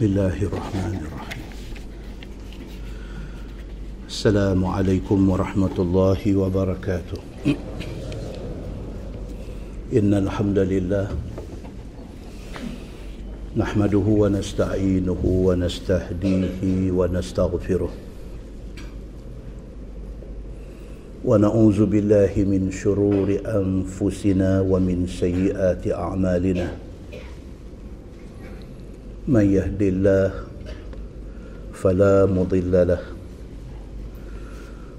بسم الله الرحمن الرحيم. السلام عليكم ورحمة الله وبركاته. إن الحمد لله نحمده ونستعينه ونستهديه ونستغفره. ونعوذ بالله من شرور أنفسنا ومن سيئات أعمالنا. من يهد الله فلا مضل له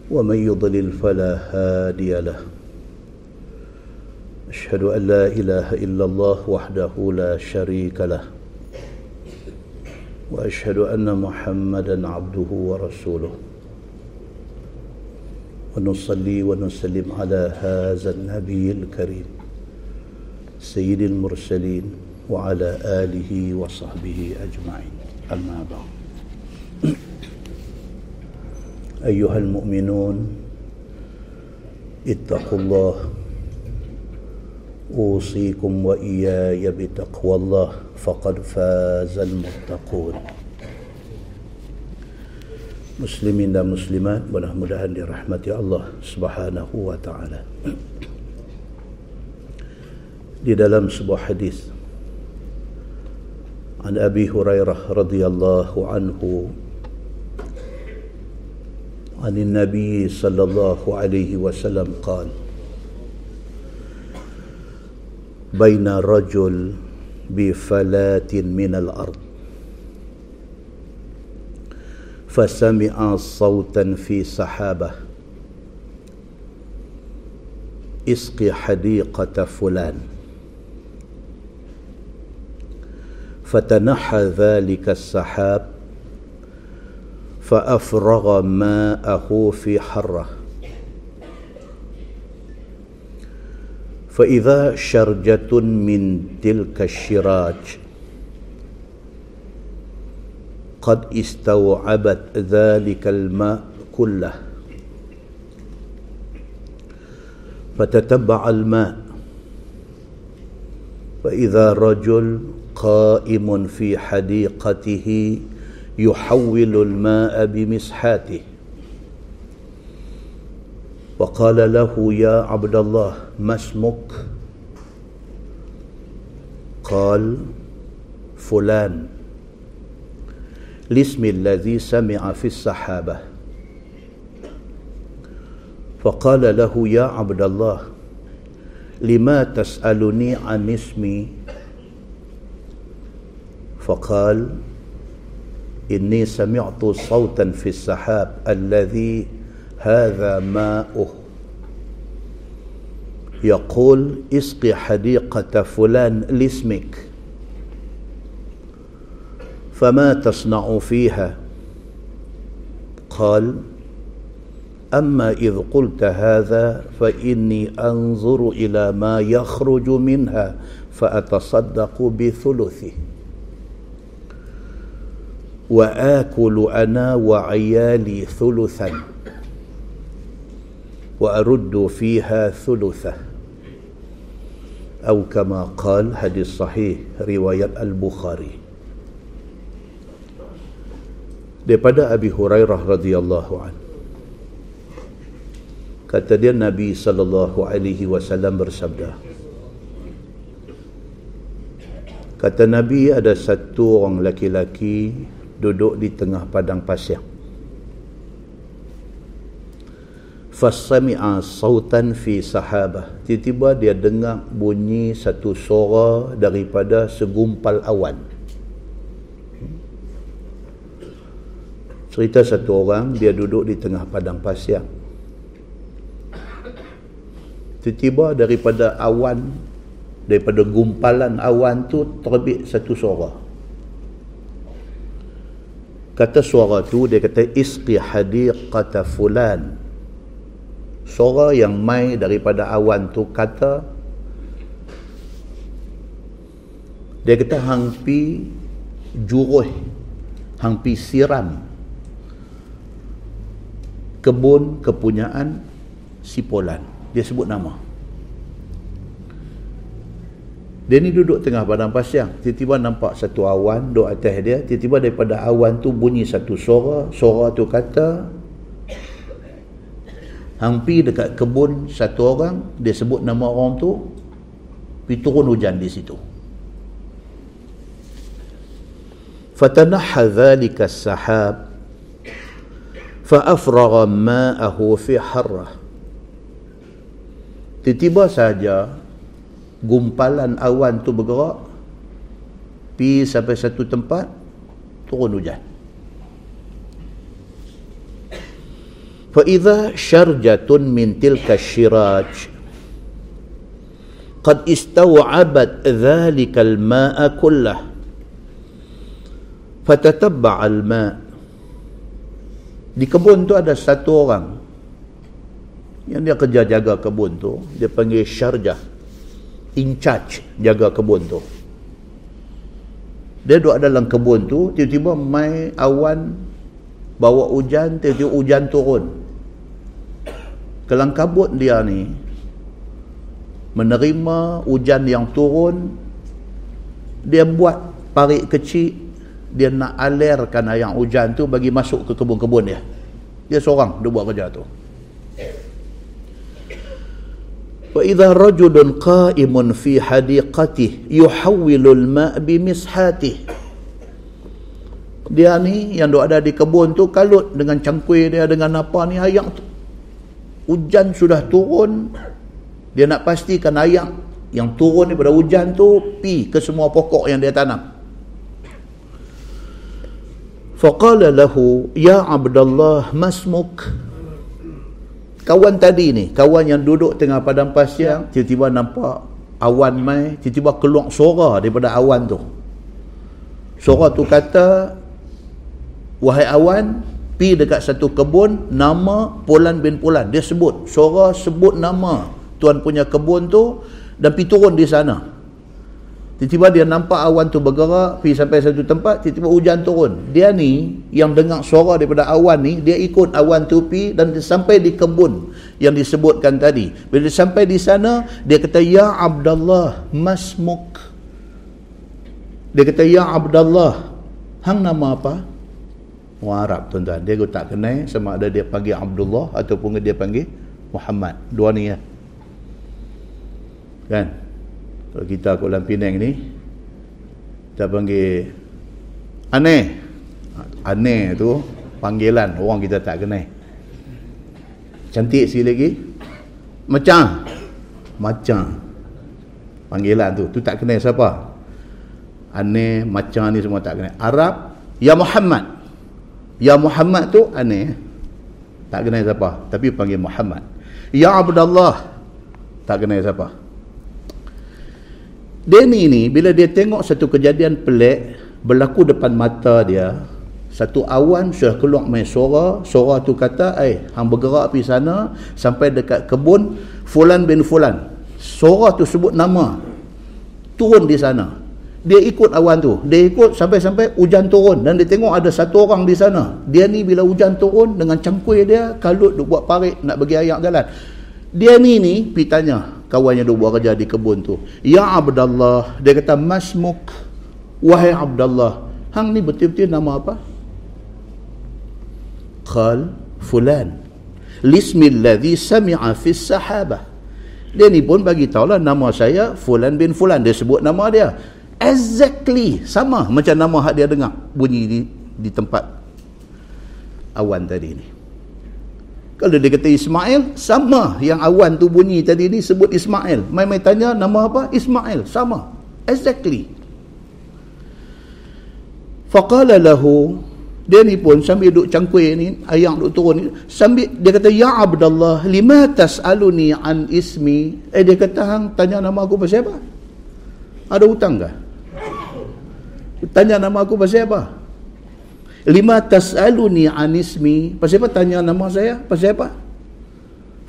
ومن يضلل فلا هادي له. أشهد أن لا إله إلا الله وحده لا شريك له وأشهد أن محمدا عبده ورسوله. ونصلي ونسلم على هذا النبي الكريم سيد المرسلين. وعلى آله وصحبه أجمعين. أما بعد أيها المؤمنون اتقوا الله. أوصيكم وإياي بتقوى الله. فقد فاز المتقون. مسلمين مسلمات ونحمد لرحمة الله سبحانه وتعالى. في داخل سبوح حديث عن أبي هريرة رضي الله عنه عن النبي صلى الله عليه وسلم قال بين رجل بفلات من الأرض فسمع صوتا في سحابه اسقي حديقة فلان. فتنحى ذلك السحاب فأفرغ ماءه في حرة. فإذا شرجة من تلك الشراج قد استوعبت ذلك الماء كله فتتبع الماء. فإذا رجل قائم في حديقته يحول الماء بمسحاته. وقال له يا عبد الله ما اسمك؟ قال فلان. الاسم الذي سمع في السحابه فقال له يا عبد الله لما تسألني عن اسمي؟ فقال إني سمعت صوتا في السحاب الذي هذا ماؤه. يقول اسقي حديقة فلان لاسمك. فما تصنع فيها؟ قال أما إذ قلت هذا فإني أنظر إلى ما يخرج منها فأتصدق بثلثه. وآكل أنا وعيالي ثلثا وأرد فيها ثلثة أو كما قال حديث صحيح رواية البخاري daripada Abi Hurairah radhiyallahu an kata dia Nabi sallallahu alaihi wasallam bersabda kata Nabi ada satu orang laki-laki duduk di tengah padang pasir. Fasami'a sautan fi sahabah. Tiba-tiba dia dengar bunyi satu suara daripada segumpal awan. Cerita satu orang dia duduk di tengah padang pasir. Tiba-tiba daripada awan daripada gumpalan awan tu terbit satu suara kata suara tu dia kata isqi hadiqata fulan. Suara yang mai daripada awan tu kata dia kata hangpi juruh hangpi siram. Kebun kepunyaan si Polan. Dia sebut nama dia ni duduk tengah padang pasir. Tiba-tiba nampak satu awan duduk atas dia. Tiba-tiba daripada awan tu bunyi satu suara. Suara tu kata hampir dekat kebun satu orang. Dia sebut nama orang tu. Pergi turun hujan di situ. Fatanaha dhalika sahab faafraga ma'ahu fi harrah. Tiba-tiba saja gumpalan awan tu bergerak pi sampai satu tempat turun hujan. Fa idza syarjatun min tilka syiraj qad istaw'abat dhalika al-ma'a kullah fatatabba al-ma' di kebun tu ada satu orang yang dia kerja jaga kebun tu dia panggil syarjah in charge jaga kebun tu. Dia duduk dalam kebun tu tiba-tiba mai awan bawa hujan tiba-tiba hujan turun. Kelang kabut dia ni menerima hujan yang turun dia buat parik kecil dia nak alirkan air hujan tu bagi masuk ke kebun-kebun dia. Dia seorang dia buat kerja tu wa idza rajulun qa'imun fi hadiqatih yuhawwilul ma' bi mishatih. Dia ni yang duk ada di kebun tu kalut dengan cangkui dia dengan apa ni ayak tu. Hujan sudah turun. Dia nak pastikan ayak yang turun daripada hujan tu pi ke semua pokok yang dia tanam. Faqala lahu ya abdallah masmuk? Kawan tadi ni kawan yang duduk tengah padang pasir tiba-tiba nampak awan mai tiba-tiba keluar suara daripada awan tu. Suara tu kata wahai awan pi dekat satu kebun nama Polan bin Polan. Dia sebut suara sebut nama tuan punya kebun tu dan pi turun di sana Tiba-tiba dia nampak awan tu bergerak, pergi sampai satu tempat, tiba-tiba hujan turun. Dia ni, yang dengar suara daripada awan ni, dia ikut awan tu pergi dan dia sampai di kebun yang disebutkan tadi. Bila dia sampai di sana, dia kata, Ya Abdullah, masmuk. Dia kata, Ya Abdullah, hang nama apa? Orang Arab tuan-tuan. Dia tak kenal sama ada dia panggil Abdullah ataupun dia panggil Muhammad. Dua ni ya. Kan? Kalau kita Kuala Pinang ni kita panggil aneh. Aneh tu panggilan orang kita tak kenal. Cantik sikit lagi. Macam macam panggilan tu. Tu tak kenal siapa. Aneh macam ni semua tak kenal. Arab ya Muhammad. Ya Muhammad tu aneh. Tak kenal siapa. Tapi panggil Muhammad. Ya Abdullah. Tak kenal siapa Denny ni bila dia tengok satu kejadian pelik berlaku depan mata dia satu awan sudah keluar main suara suara tu kata eh hang bergerak pergi sana sampai dekat kebun Fulan bin Fulan. Suara tu sebut nama. Turun di sana. Dia ikut awan tu. Dia ikut sampai-sampai hujan turun. Dan dia tengok ada satu orang di sana. Dia ni bila hujan turun dengan cangkui dia kalut duk buat parik nak bagi ayak jalan. Dia ni ni pergi kawan yang buat kerja di kebun tu. Ya Abdullah dia kata masmuk. Wahai Abdullah hang ni betul-betul nama apa? Qal fulan. Lismi alladhi sami'a fi sahabah dia ni pun bagi tahu lah nama saya fulan bin fulan. Dia sebut nama dia. Exactly sama macam nama hak dia dengar bunyi di di tempat awan tadi ni kalau dia kata Ismail, sama yang awan tu bunyi tadi ni sebut Ismail. Mai-mai tanya nama apa? Ismail. Sama. Exactly. Faqala lahu, dia ni pun sambil duduk cangkui ni, ayang duduk turun ni, sambil dia kata, Ya Abdullah, lima tas'aluni an ismi. Eh dia kata, hang tanya nama aku pasal apa? Ada hutang kah? Tanya nama aku pasal apa? Lima tas'aluni anismi. Pasal apa tanya nama saya? Pasal apa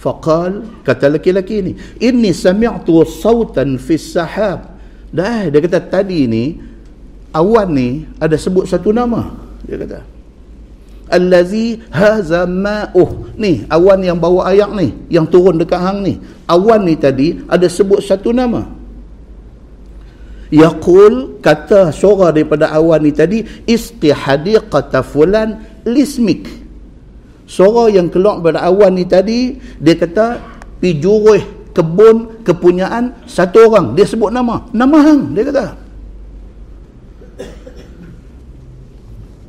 faqal kata laki-laki ni inni sami'tu sautan fis sahab. Dah dia kata tadi ni awan ni ada sebut satu nama dia kata. Allazi haza ma'uh. Ni awan yang bawa ayak ni yang turun dekat hang ni. Awan ni tadi ada sebut satu nama yaqul kata suara daripada awan ni tadi isqi hadiqata fulan lismik. Suara yang keluar daripada awan ni tadi dia kata pi juruh kebun kepunyaan satu orang. Dia sebut nama. Nama hang dia kata.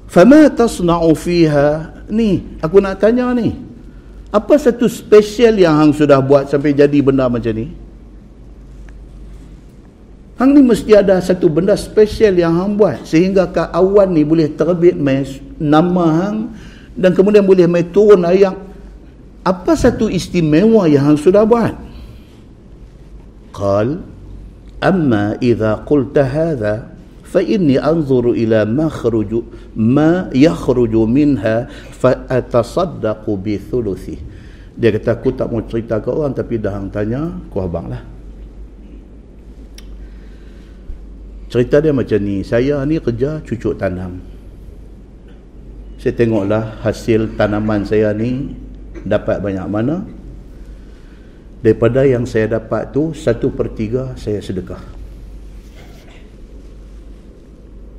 Fama tasna'u fiha? Ni aku nak tanya ni. Apa satu special yang hang sudah buat sampai jadi benda macam ni Hang ni mesti ada satu benda spesial yang hang buat sehingga ke awan ni boleh terbit mai nama hang dan kemudian boleh mai turun ayat. Apa satu istimewa yang hang sudah buat? Qal amma idza qulta hadha fa inni anzuru ila ma kharuju ma yakhruju minha fa atasaddaqu bi thuluthi. Dia kata aku tak mau cerita ke orang tapi dah hang tanya, ku abanglah. Cerita dia macam ni saya ni kerja cucuk tanam. Saya tengoklah hasil tanaman saya ni dapat banyak mana. Daripada yang saya dapat tu satu per tiga saya sedekah.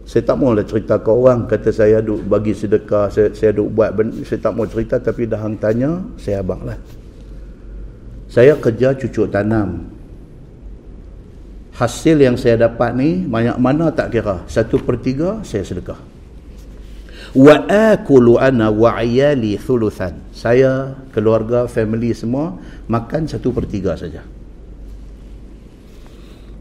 Saya tak maulah cerita ke orang kata saya duk bagi sedekah saya, saya duk buat saya tak mau cerita tapi dah hang tanya saya abang lah saya kerja cucuk tanam hasil yang saya dapat ni banyak mana tak kira. Satu per tiga saya sedekah. Wa akulu ana wa ayali thuluthan. Saya keluarga family semua makan satu per tiga saja.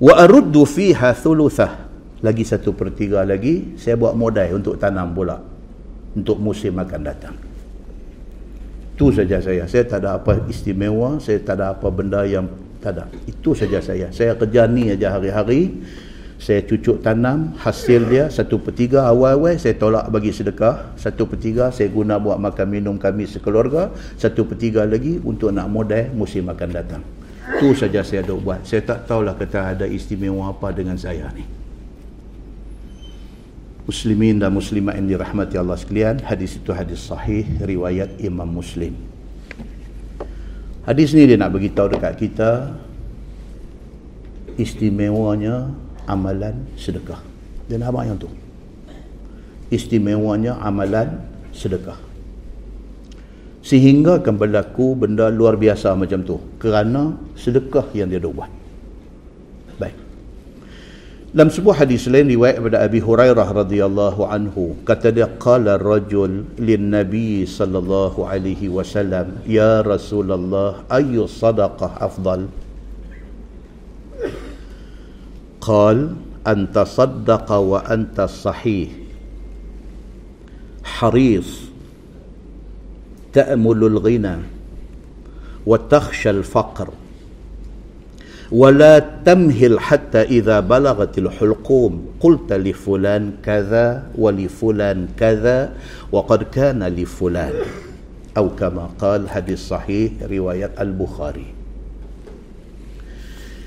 Wa aruddu fiha thuluthah. Lagi satu per tiga lagi saya buat modal untuk tanam pula. Untuk musim akan datang. Tu saja saya. Saya tak ada apa istimewa saya tak ada apa benda yang tak ada. Itu saja saya. Saya kerja ni aja hari-hari. Saya cucuk tanam. Hasil dia satu per tiga awal-awal saya tolak bagi sedekah. Satu per tiga saya guna buat makan minum kami sekeluarga. Satu per tiga lagi untuk nak modal musim akan datang. Itu saja saya ada buat. Saya tak tahulah kata ada istimewa apa dengan saya ni. Muslimin dan muslimat yang dirahmati Allah sekalian. Hadis itu hadis sahih. Riwayat Imam Muslim. Hadis ni dia nak beritahu dekat kita istimewanya amalan sedekah. Dan apa yang tu? Istimewanya amalan sedekah. Sehingga akan berlaku benda luar biasa macam tu kerana sedekah yang dia buat. Dalam sebuah hadis lain riwayat daripada Abi Hurairah radhiyallahu anhu kata dia qala rajul lin nabi sallallahu alaihi wasallam ya Rasulullah ayu sadaqah afdal قال أن تصدق وأنت صحيح حريص تأمل الغنى وتخشى الفقر ولا تمهل حتى إذا بلغت الحلقوم قلت لفلان كذا ولفلان كذا وقد كان لفلان أو كما قال حديث صحيح رواية البخاري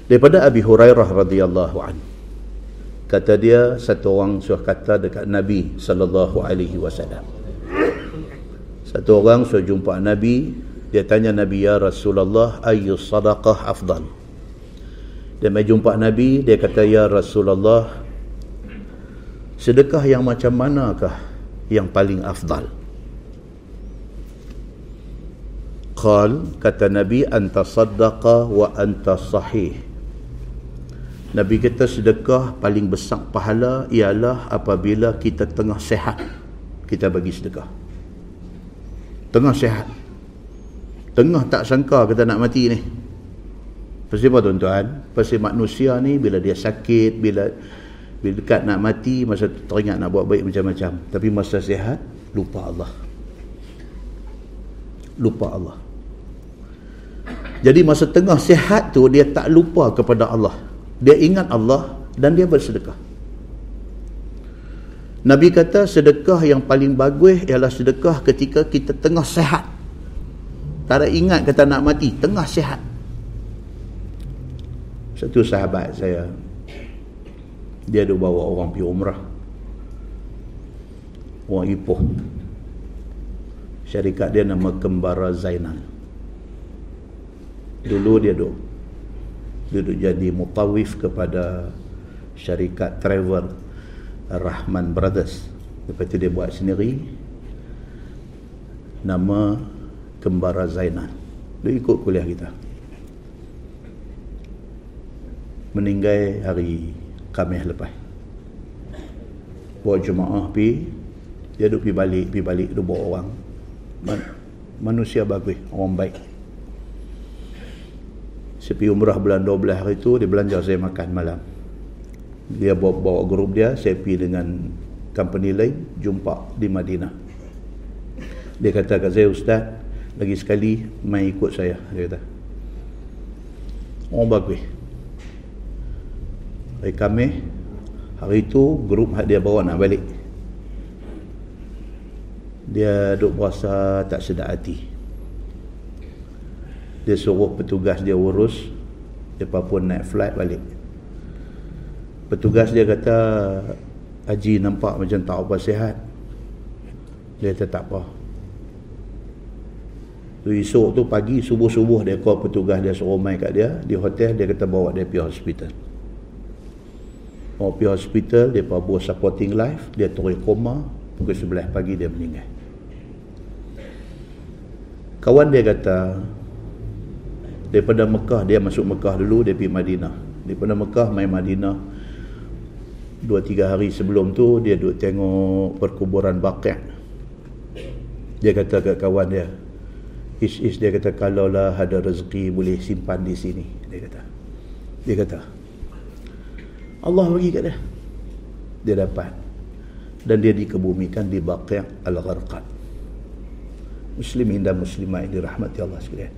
daripada Abi Hurairah radhiyallahu an. Kata dia satu orang suruh kata dekat Nabi sallallahu alaihi wasallam. Satu orang suruh jumpa Nabi dia tanya Nabi ya Rasulullah ayyus sadaqah afdal? Dia mai jumpa Nabi, dia kata, Ya Rasulullah, sedekah yang macam manakah yang paling afdal? Qal, kata Nabi, anta saddaqa wa anta sahih. Nabi kata sedekah paling besar pahala ialah apabila kita tengah sehat, kita bagi sedekah. Tengah sehat. Tengah tak sangka kita nak mati ni. Pasti apa tuan-tuan? Pasti manusia ni bila dia sakit, bila bila dekat nak mati, masa teringat nak buat baik macam-macam. Tapi masa sihat, lupa Allah. Lupa Allah. Jadi masa tengah sihat tu, dia tak lupa kepada Allah. Dia ingat Allah dan dia bersedekah. Nabi kata sedekah yang paling bagus ialah sedekah ketika kita tengah sihat. Tak ada ingat kata nak mati, tengah sihat satu sahabat saya dia ada bawa orang pergi umrah. Orang Ipoh. Syarikat dia nama Kembara Zainal. Dulu dia duduk duduk jadi mutawif kepada syarikat travel Rahman Brothers. Lepas tu dia buat sendiri nama Kembara Zainal. Dia ikut kuliah kita meninggal hari Khamis lepas. Buat jemaah pi dia duduk pi balik pi balik dua orang. Man, manusia bagus orang baik. Sepi umrah bulan 12 hari tu dia belanja saya makan malam. Dia bawa, bawa grup dia saya pergi dengan company lain jumpa di Madinah. Dia kata kat saya ustaz lagi sekali mai ikut saya dia kata. Orang bagus hari kami hari itu grup dia bawa nak balik. Dia duk berasa tak sedap hati. Dia suruh petugas dia urus lepas pun naik flight balik. Petugas dia kata Haji nampak macam tak apa sihat. Dia kata tak apa. Tu esok tu pagi subuh-subuh dia call petugas dia suruh main kat dia. Di hotel dia kata bawa dia pergi hospital bawa pergi hospital dia buat supporting life dia turun koma pukul 11 pagi dia meninggal. Kawan dia kata daripada Mekah dia masuk Mekah dulu dia pergi Madinah. Daripada Mekah main Madinah. Dua tiga hari sebelum tu dia duduk tengok perkuburan Baqi' dia kata ke kawan dia is is dia kata kalau lah ada rezeki boleh simpan di sini dia kata. Dia kata Allah bagi kat dia. Dia dapat. Dan dia dikebumikan di Baqi' Al-Gharqad. Muslimin dan muslimah yang dirahmati Allah sekalian.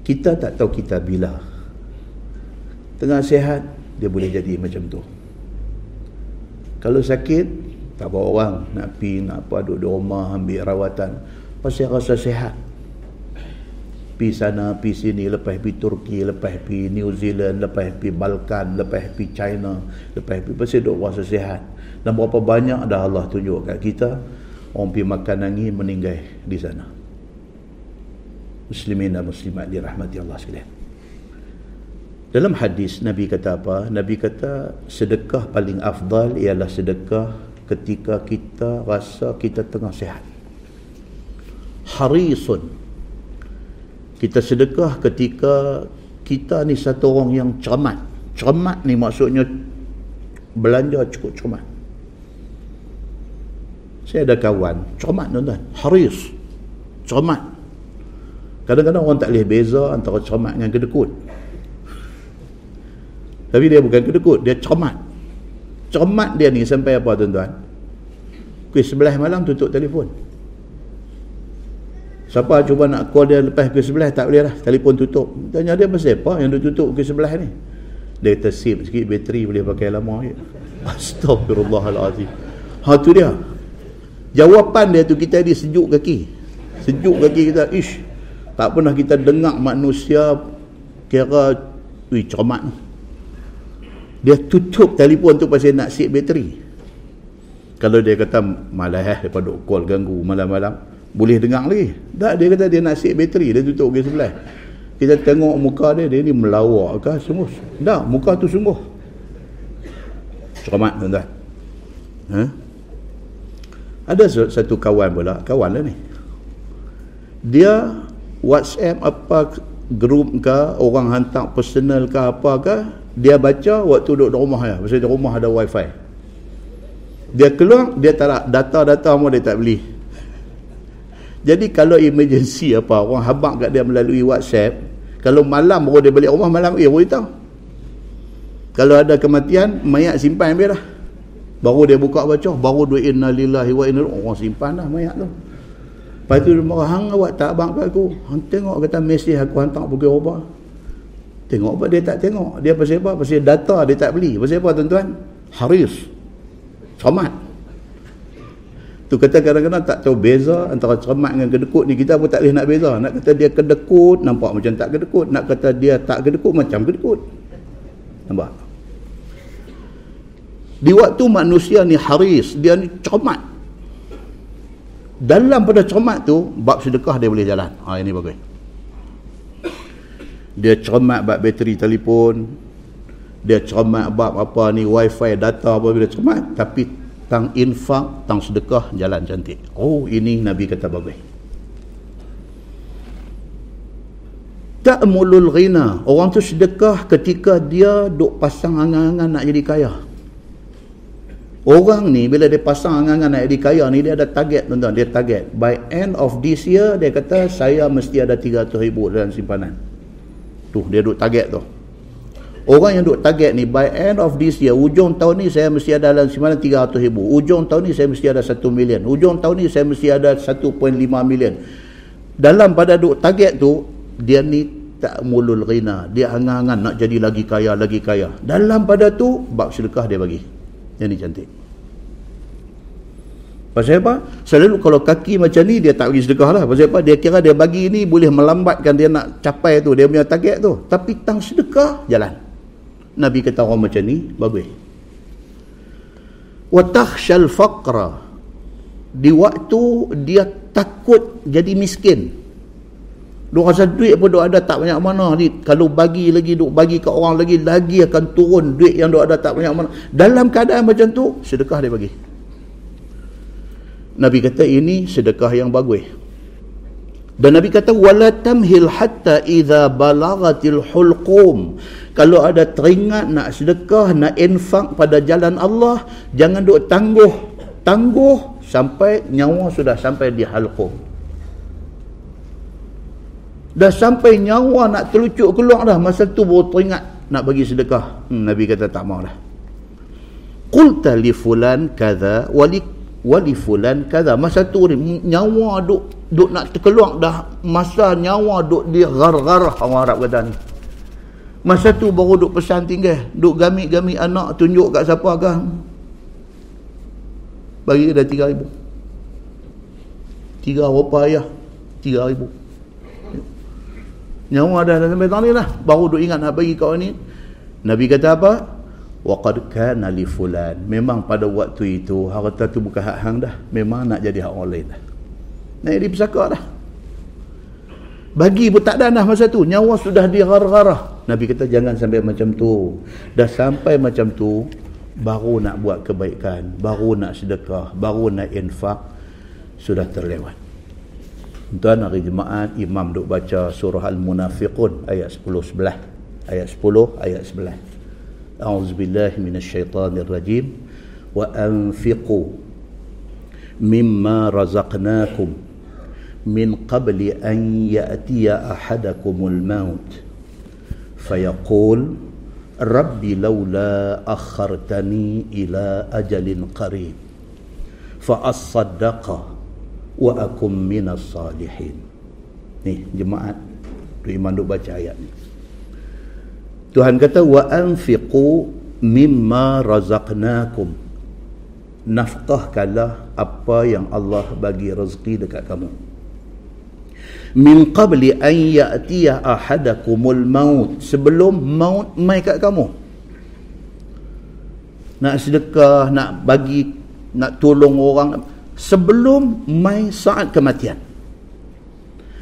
Kita tak tahu kita bila. Tengah sehat dia boleh jadi macam tu. Kalau sakit tak bawa orang. Nak pi nak apa duduk di rumah ambil rawatan. Pasti rasa sehat pi sana pi sini lepas pi Turki lepas pi New Zealand lepas pi Balkan lepas pi China lepas pi pasti duduk rasa sehat dan berapa banyak dah Allah tunjuk kat kita orang pi makan angin meninggal di sana muslimin dan muslimat dirahmati Allah sekalian. Dalam hadis Nabi kata apa? Nabi kata sedekah paling afdal ialah sedekah ketika kita rasa kita tengah sihat. Harisun. Kita sedekah ketika kita ni satu orang yang cermat. Cermat ni maksudnya belanja cukup cermat. Saya ada kawan, cermat tuan-tuan. Haris. Cermat. Kadang-kadang orang tak boleh beza antara cermat dengan kedekut. Tapi dia bukan kedekut, dia cermat. Cermat dia ni sampai apa tuan-tuan? Pukul sebelah malam tutup telefon. Siapa cuba nak call dia lepas pukul sebelah, tak boleh lah. Telefon tutup. Tanya dia pasal apa yang dia tutup pukul sebelah ni? Dia kata sip sikit, bateri boleh pakai lama. Astagfirullahaladzim. Ha tu dia. Jawapan dia tu kita di sejuk kaki. Sejuk kaki kita, ish, tak pernah kita dengar manusia kira wih cermat dia tutup telefon tu pasal nak sip bateri kalau dia kata malah eh daripada call ganggu malam-malam boleh dengar lagi? Tak dia kata dia nak sip bateri dia tutup ke sebelah. Kita tengok muka dia dia ni melawak ke sungguh. Tak muka tu sungguh. Cermat tuan-tuan. Ha? ada satu kawan pula kawan lah ni. Dia WhatsApp apa grup ke orang hantar personal ke apa ke dia baca waktu duduk di rumah ya pasal di rumah ada wifi. Dia keluar dia tak nak data-data semua dia tak beli jadi kalau emergency apa orang habak kat dia melalui WhatsApp kalau malam baru dia balik rumah malam eh baru tahu kalau ada kematian mayat simpan ambil dah baru dia buka baca baru duit innalillahi wa inna orang simpan dah mayat tu Lepas tu dia marah, hang awak tak abang kat aku. Hang tengok kata mesej aku hantar pergi ubah. Tengok apa dia tak tengok. Dia pasal apa? Pasal data dia tak beli. Pasal apa tuan-tuan? Haris. Cermat. Tu kata kadang-kadang tak tahu beza antara cermat dengan kedekut ni. Kita pun tak boleh nak beza. Nak kata dia kedekut, nampak macam tak kedekut. Nak kata dia tak kedekut, macam kedekut. Nampak? Di waktu manusia ni haris, dia ni cermat dalam pada cermat tu bab sedekah dia boleh jalan ha ini bagus dia cermat bab bateri telefon dia cermat bab apa ni wifi data apa bila cermat tapi tang infak tang sedekah jalan cantik oh ini nabi kata bagus ta'mulul ghina orang tu sedekah ketika dia duk pasang angan-angan nak jadi kaya Orang ni bila dia pasang angan-angan nak jadi kaya ni dia ada target tuan-tuan. Dia target. By end of this year dia kata saya mesti ada 300 ribu dalam simpanan. Tu dia duk target tu. Orang yang duk target ni by end of this year ujung tahun ni saya mesti ada dalam simpanan 300 ribu. Ujung tahun ni saya mesti ada 1 million. Ujung tahun ni saya mesti ada 1.5 million. Dalam pada duk target tu dia ni tak mulul ghina. Dia angan-angan nak jadi lagi kaya, lagi kaya. Dalam pada tu bab sedekah dia bagi yang ni cantik pasal apa? selalu kalau kaki macam ni dia tak bagi sedekah lah pasal apa? dia kira dia bagi ni boleh melambatkan dia nak capai tu dia punya target tu tapi tang sedekah jalan Nabi kata orang macam ni bagus wa takhshal faqra di waktu dia takut jadi miskin Duk rasa duit pun duk ada tak banyak mana ni. Kalau bagi lagi duk bagi ke orang lagi lagi akan turun duit yang duk ada tak banyak mana. Dalam keadaan macam tu sedekah dia bagi. Nabi kata ini sedekah yang bagus. Dan Nabi kata wala tamhil hatta idza balagatil hulqum. Kalau ada teringat nak sedekah, nak infak pada jalan Allah, jangan duk tangguh. Tangguh sampai nyawa sudah sampai di halqum. Dah sampai nyawa nak terlucuk keluar dah. Masa tu baru teringat nak bagi sedekah. Hmm, Nabi kata tak mau dah. Qulta li fulan kaza wali wali fulan kaza. Masa tu nyawa duk duk nak terkeluar dah. Masa nyawa duk dia gar-gar orang Arab kata ni. Masa tu baru duk pesan tinggal. Duk gamik-gamik anak tunjuk kat siapa kan. Bagi dah tiga ribu. Tiga apa ayah? Tiga ribu nyawa dah sampai tahun ni lah baru duk ingat nak bagi kau ni Nabi kata apa waqad kana li fulan memang pada waktu itu harta tu bukan hak hang dah memang nak jadi hak orang lain dah nak jadi pesaka dah bagi pun tak dah masa tu. Nyawa sudah digar-garah Nabi kata jangan sampai macam tu. Dah sampai macam tu baru nak buat kebaikan baru nak sedekah baru nak infak sudah terlewat. Tuan hari Jumaat imam duk baca surah Al-Munafiqun ayat 10 sebelah. Ayat 10 ayat 11. A'udzubillahi minasyaitonirrajim wa anfiqu mimma razaqnakum ya'tiya ahadakumul maut. Fayaqul rabbi laula akhartani ila ajalin qarib. Fa as-saddaqa wa akum minas salihin. Ni jemaat tu iman duk baca ayat ni. Tuhan kata wa anfiqu mimma razaqnakum. Nafkahkanlah apa yang Allah bagi rezeki dekat kamu min qabli an ya'tiya ahadakumul maut. Sebelum maut mai kat kamu. Nak sedekah nak bagi nak tolong orang. Sebelum mai saat kematian.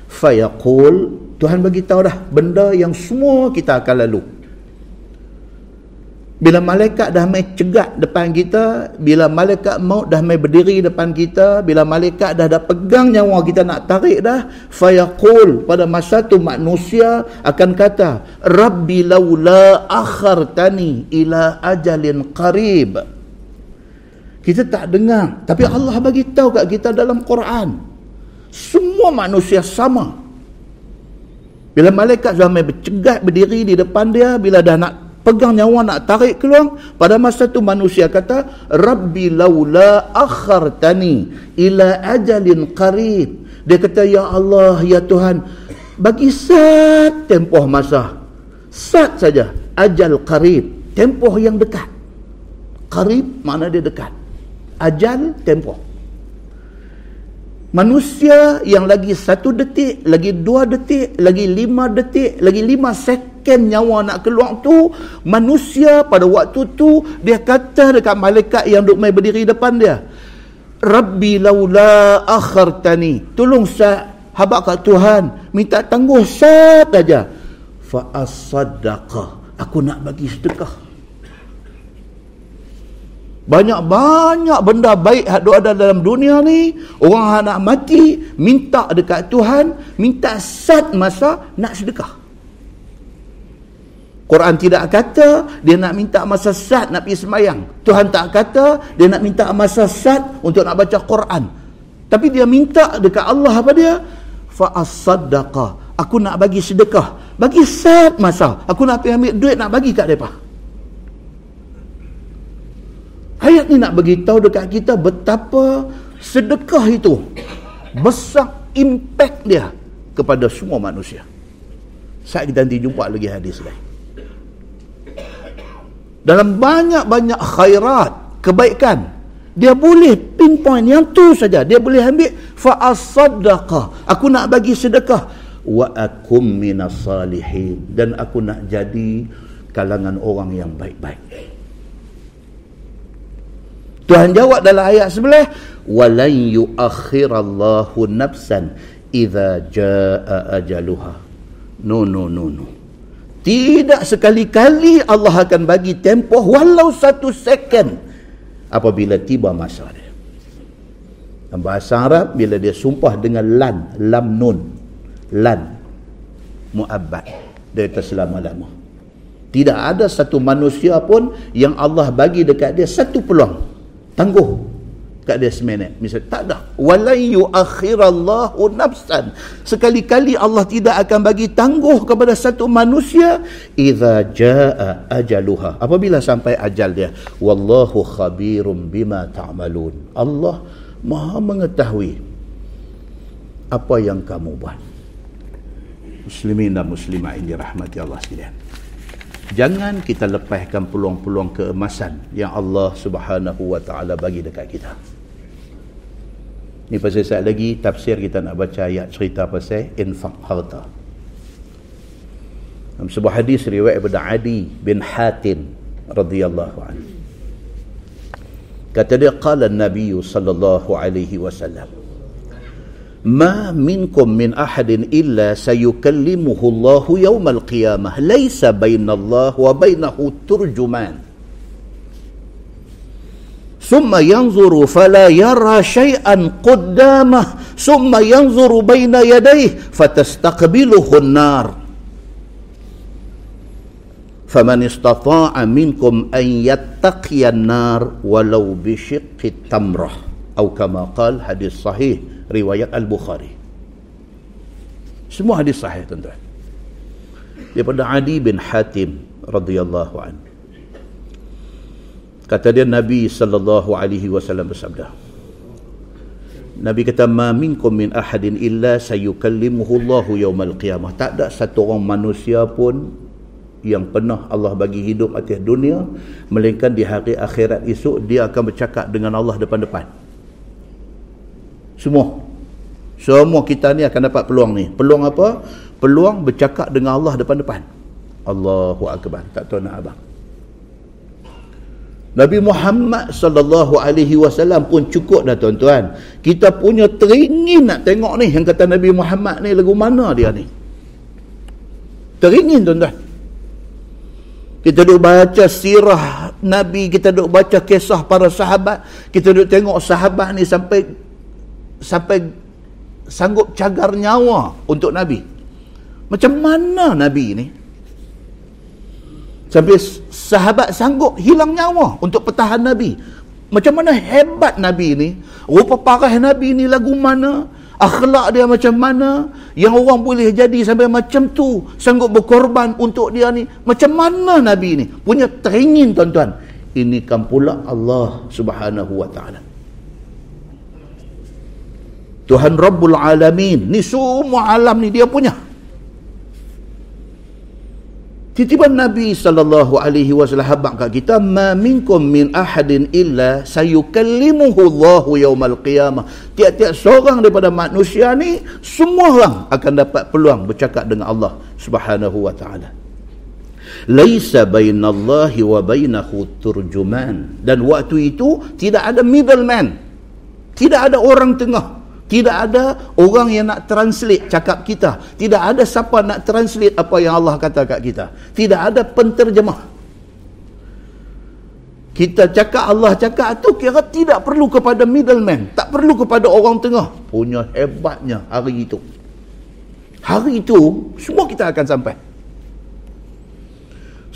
Fayaqul Tuhan bagi tahu dah benda yang semua kita akan lalu bila malaikat dah mai cegat depan kita bila malaikat maut dah mai berdiri depan kita bila malaikat dah dah pegang nyawa kita nak tarik dah fayaqul pada masa tu manusia akan kata rabbi laula akhartani ila ajalin qarib kita tak dengar. Tapi Allah bagi tahu kat kita dalam Quran. Semua manusia sama. Bila malaikat sudah bercegat berdiri di depan dia. Bila dah nak pegang nyawa nak tarik keluar. Pada masa tu manusia kata. Rabbi laula akhartani ila ajalin qarib. Dia kata, Ya Allah, Ya Tuhan. Bagi sat tempoh masa. Sat saja. Ajal qarib. Tempoh yang dekat. Qarib mana dia dekat ajal tempoh manusia yang lagi satu detik lagi dua detik lagi lima detik lagi lima second nyawa nak keluar tu manusia pada waktu tu dia kata dekat malaikat yang duduk main berdiri depan dia Rabbi laula akhartani. Tolong saya habak kat Tuhan minta tangguh sat aja. Fa asaddaqa aku nak bagi sedekah banyak-banyak benda baik yang ada dalam dunia ni orang nak mati minta dekat Tuhan minta sat masa nak sedekah. Quran tidak kata dia nak minta masa sat nak pergi semayang Tuhan tak kata dia nak minta masa sat untuk nak baca Quran. Tapi dia minta dekat Allah apa dia? Fa'asaddaqa aku nak bagi sedekah. Bagi sat masa. Aku nak pergi ambil duit nak bagi kat mereka Ayat ni nak beritahu dekat kita betapa sedekah itu besar impak dia kepada semua manusia. Saat kita nanti jumpa lagi hadis lain. Dalam banyak-banyak khairat, kebaikan, dia boleh pinpoint yang tu saja. Dia boleh ambil fa'asaddaqa. Aku nak bagi sedekah. Wa akum minas salihin. Dan aku nak jadi kalangan orang yang baik-baik. Tuhan jawab dalam ayat sebelah walan yuakhirallahu nafsan idza jaa ajaluha. No no no no. Tidak sekali-kali Allah akan bagi tempoh walau satu second apabila tiba masa dia. Dalam bahasa Arab bila dia sumpah dengan lan lam nun lan muabbad dia kata selama-lama. Tidak ada satu manusia pun yang Allah bagi dekat dia satu peluang tangguh. Kat dia seminit. Misal tak ada. Walai yuakhirallahu nafsan. Sekali-kali Allah tidak akan bagi tangguh kepada satu manusia idza jaa ajaluha. Apabila sampai ajal dia wallahu khabirum bima ta'malun. Allah Maha mengetahui apa yang kamu buat. Muslimin dan muslimah ini rahmati Allah sekalian jangan kita lepaskan peluang-peluang keemasan yang Allah Subhanahu wa taala bagi dekat kita. Ni pasal saat lagi tafsir kita nak baca ayat cerita pasal infak harta. Dalam sebuah hadis riwayat daripada Adi bin Hatim radhiyallahu anhu. Kata dia qala Nabi sallallahu alaihi wasallam ما منكم من أحد إلا سيكلمه الله يوم القيامة. ليس بين الله وبينه ترجمان. ثم ينظر فلا يرى شيئا قدامه. ثم ينظر بين يديه فتستقبله النار. فمن استطاع منكم أن يتقي النار ولو بشق التمرة. أو كما قال حديث صحيح riwayat Al-Bukhari. Semua hadis sahih tuan-tuan. Daripada Adi bin Hatim radhiyallahu an. Kata dia Nabi sallallahu alaihi wasallam bersabda. Nabi kata ma minkum min ahadin illa sayukallimuhu Allahu yaumal qiyamah. Tak ada satu orang manusia pun yang pernah Allah bagi hidup atas dunia melainkan di hari akhirat esok dia akan bercakap dengan Allah depan-depan semua. Semua kita ni akan dapat peluang ni. Peluang apa? Peluang bercakap dengan Allah depan-depan Allahu akbar. Tak tahu nak abang. Nabi Muhammad sallallahu alaihi wasallam pun cukup dah tuan-tuan. Kita punya teringin nak tengok ni. Yang kata Nabi Muhammad ni lagu mana dia ni. Teringin tuan-tuan. Kita duk baca sirah Nabi, kita duk baca kisah para sahabat, kita duk tengok sahabat ni sampai sampai sanggup cagar nyawa untuk Nabi. Macam mana Nabi ni? Sampai sahabat sanggup hilang nyawa untuk pertahan Nabi. Macam mana hebat Nabi ni? Rupa parah Nabi ni lagu mana? Akhlak dia macam mana? Yang orang boleh jadi sampai macam tu. Sanggup berkorban untuk dia ni. Macam mana Nabi ni? Punya teringin tuan-tuan. Ini kan pula Allah subhanahu wa ta'ala. Tuhan Rabbul Alamin. Ni semua alam ni dia punya. Titipan Nabi sallallahu alaihi wasallam habaq kat kita, "Ma minkum min ahadin illa sayukallimuhu Allahu yaumal qiyamah." Tiap-tiap seorang daripada manusia ni, semua orang akan dapat peluang bercakap dengan Allah Subhanahu wa taala. Laisa bainallahi wa bainahu turjuman. Dan waktu itu tidak ada middleman. Tidak ada orang tengah. Tidak ada orang yang nak translate cakap kita. Tidak ada siapa nak translate apa yang Allah kata kat kita. Tidak ada penterjemah. kita cakap Allah cakap tu kira tidak perlu kepada middleman tak perlu kepada orang tengah punya hebatnya hari itu hari itu semua kita akan sampai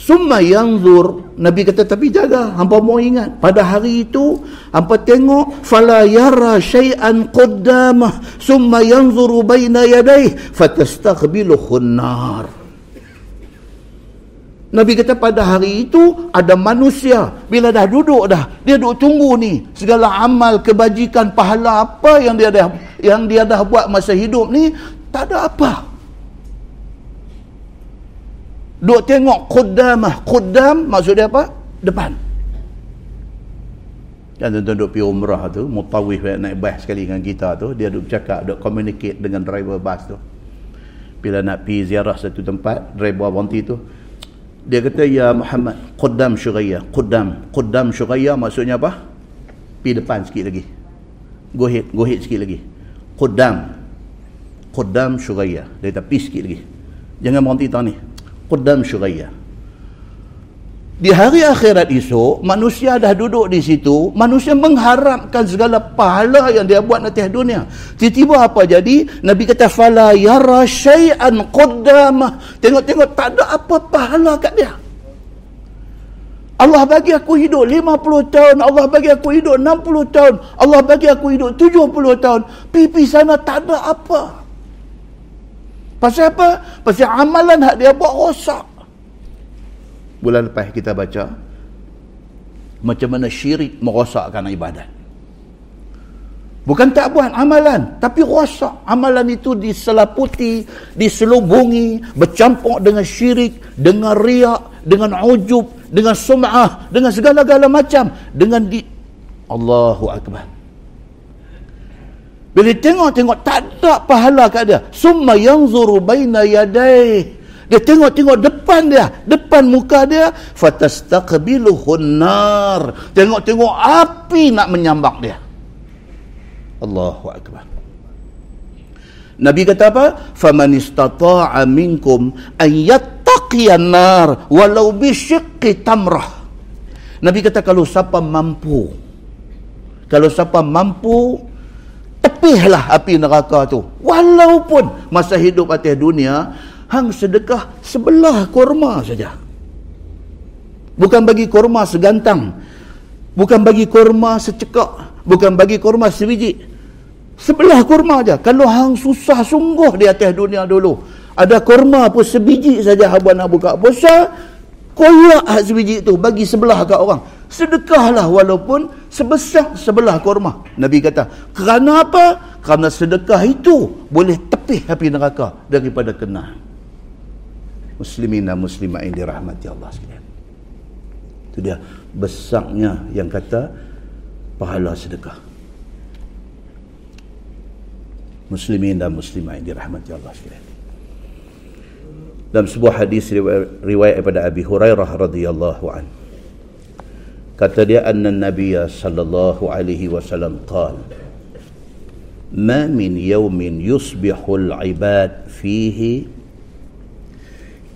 Summa yanzur. Nabi kata tapi jaga hampa mau ingat. Pada hari itu hampa tengok fala yara syai'an qaddamah summa yanzuru baina yadayhi fatastaqbiluhu an-nar Nabi kata pada hari itu ada manusia. Bila dah duduk dah dia duduk tunggu ni. Segala amal kebajikan pahala apa yang dia dah yang dia dah buat masa hidup ni tak ada apa Duk tengok kudamah. Kudam maksud dia apa? Depan. Dan tuan-tuan duk pergi umrah tu, mutawif naik bas sekali dengan kita tu, dia duk cakap, duk communicate dengan driver bas tu. Bila nak pergi ziarah satu tempat, driver bonti tu, dia kata, Ya Muhammad, Qudam Syuraya. Qudam. Qudam Syuraya maksudnya apa? Pergi depan sikit lagi. Go ahead, go ahead sikit lagi. Qudam. Qudam Syuraya. Dia kata, pergi sikit lagi. Jangan berhenti tahu ni Qudam Syuraya. Di hari akhirat esok, manusia dah duduk di situ, manusia mengharapkan segala pahala yang dia buat atas dunia. Tiba-tiba apa jadi? Nabi kata, Fala yara syai'an qudamah. Tengok-tengok, tak ada apa pahala kat dia. Allah bagi aku hidup 50 tahun, Allah bagi aku hidup 60 tahun, Allah bagi aku hidup 70 tahun. Pipi sana tak ada apa. Pasal apa? Pasal amalan hak dia buat rosak. Bulan lepas kita baca macam mana syirik merosakkan ibadat. Bukan tak buat amalan, tapi rosak. Amalan itu diselaputi, diselubungi, bercampur dengan syirik, dengan riak, dengan ujub, dengan sum'ah, dengan segala-gala macam. Dengan di... Allahu Akbar. Bila tengok-tengok tak ada pahala kat dia. Summa yanzuru baina yadayhi. Dia tengok-tengok depan dia, depan muka dia, fatastaqbiluhun nar. Tengok-tengok api nak menyambak dia. Allahu akbar. Nabi kata apa? Faman istata'a minkum an yattaqiyan nar walau bi syiqqi tamrah. Nabi kata kalau siapa mampu kalau siapa mampu tepihlah api neraka tu. Walaupun masa hidup atas dunia hang sedekah sebelah kurma saja. Bukan bagi kurma segantang. Bukan bagi kurma secekak. Bukan bagi kurma sebiji. Sebelah kurma aja. Kalau hang susah sungguh di atas dunia dulu ada kurma pun sebiji saja habuan nak buka puasa koyak sebiji tu bagi sebelah kat orang sedekahlah walaupun sebesar sebelah kurma. Nabi kata, kerana apa? Kerana sedekah itu boleh tepih api neraka daripada kena. Muslimin dan muslimah yang dirahmati Allah sekalian. Itu dia besarnya yang kata pahala sedekah. Muslimin dan muslimah yang dirahmati Allah sekalian. Dalam sebuah hadis riwayat daripada Abi Hurairah radhiyallahu anhu kata dia anna nabiyya sallallahu alaihi wasallam qala ma min yawmin yusbihu al-ibad fihi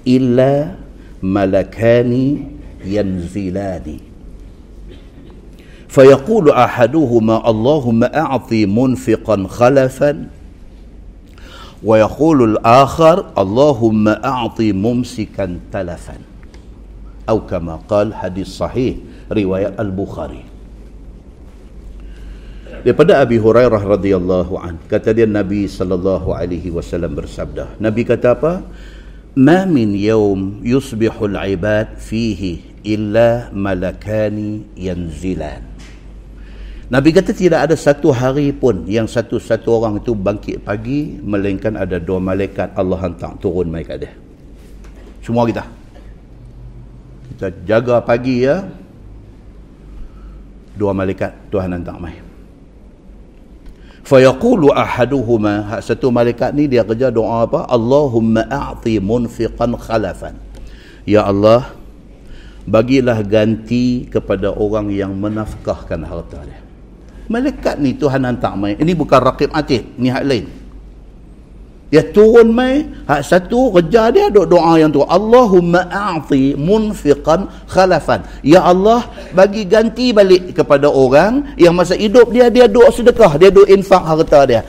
illa malakani yanzilani فيقول احدهما اللهم اعطي منفقا خلفا ويقول الآخر اللهم اعطي ممسكا تلفا أو كما قال حديث صحيح riwayat Al-Bukhari. Daripada Abi Hurairah radhiyallahu an, kata dia Nabi sallallahu alaihi wasallam bersabda. Nabi kata apa? Ma min yawm yusbihu al-ibad fihi illa malakani yanzilan. Nabi kata tidak ada satu hari pun yang satu-satu orang itu bangkit pagi melainkan ada dua malaikat Allah hantar turun kat dia. Semua kita. Kita jaga pagi ya, dua malaikat Tuhan hantar mai. Fayaqulu ahaduhuma. Hak satu malaikat ni dia kerja doa apa? Allahumma a'ti munfiqan khalafan. Ya Allah bagilah ganti kepada orang yang menafkahkan harta dia. Malaikat ni Tuhan hantar mai. Ini bukan raqib atid ni hak lain dia turun mai hak satu kerja dia duk doa yang tu. Allahumma a'ti munfiqan khalafan. Ya Allah bagi ganti balik kepada orang yang masa hidup dia dia duk sedekah dia duk infak harta dia.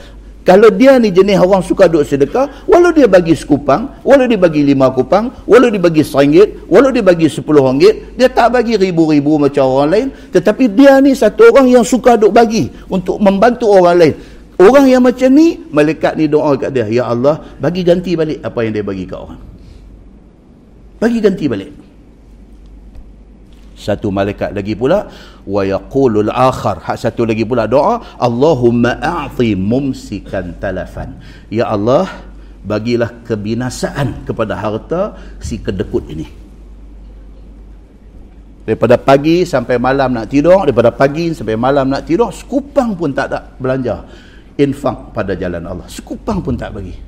Kalau dia ni jenis orang suka duk sedekah walau dia bagi sekupang walau dia bagi lima kupang walau dia bagi seringgit walau dia bagi sepuluh ringgit dia tak bagi ribu-ribu macam orang lain. Tetapi dia ni satu orang yang suka duk bagi untuk membantu orang lain Orang yang macam ni, malaikat ni doa kat dia, Ya Allah, bagi ganti balik apa yang dia bagi kat orang. Bagi ganti balik. Satu malaikat lagi pula, wa yaqulul akhar. Hak satu lagi pula doa, Allahumma a'ti mumsikan talafan. Ya Allah, bagilah kebinasaan kepada harta si kedekut ini. Daripada pagi sampai malam nak tidur, daripada pagi sampai malam nak tidur, sekupang pun tak ada belanja infak pada jalan Allah. Sekupang pun tak bagi.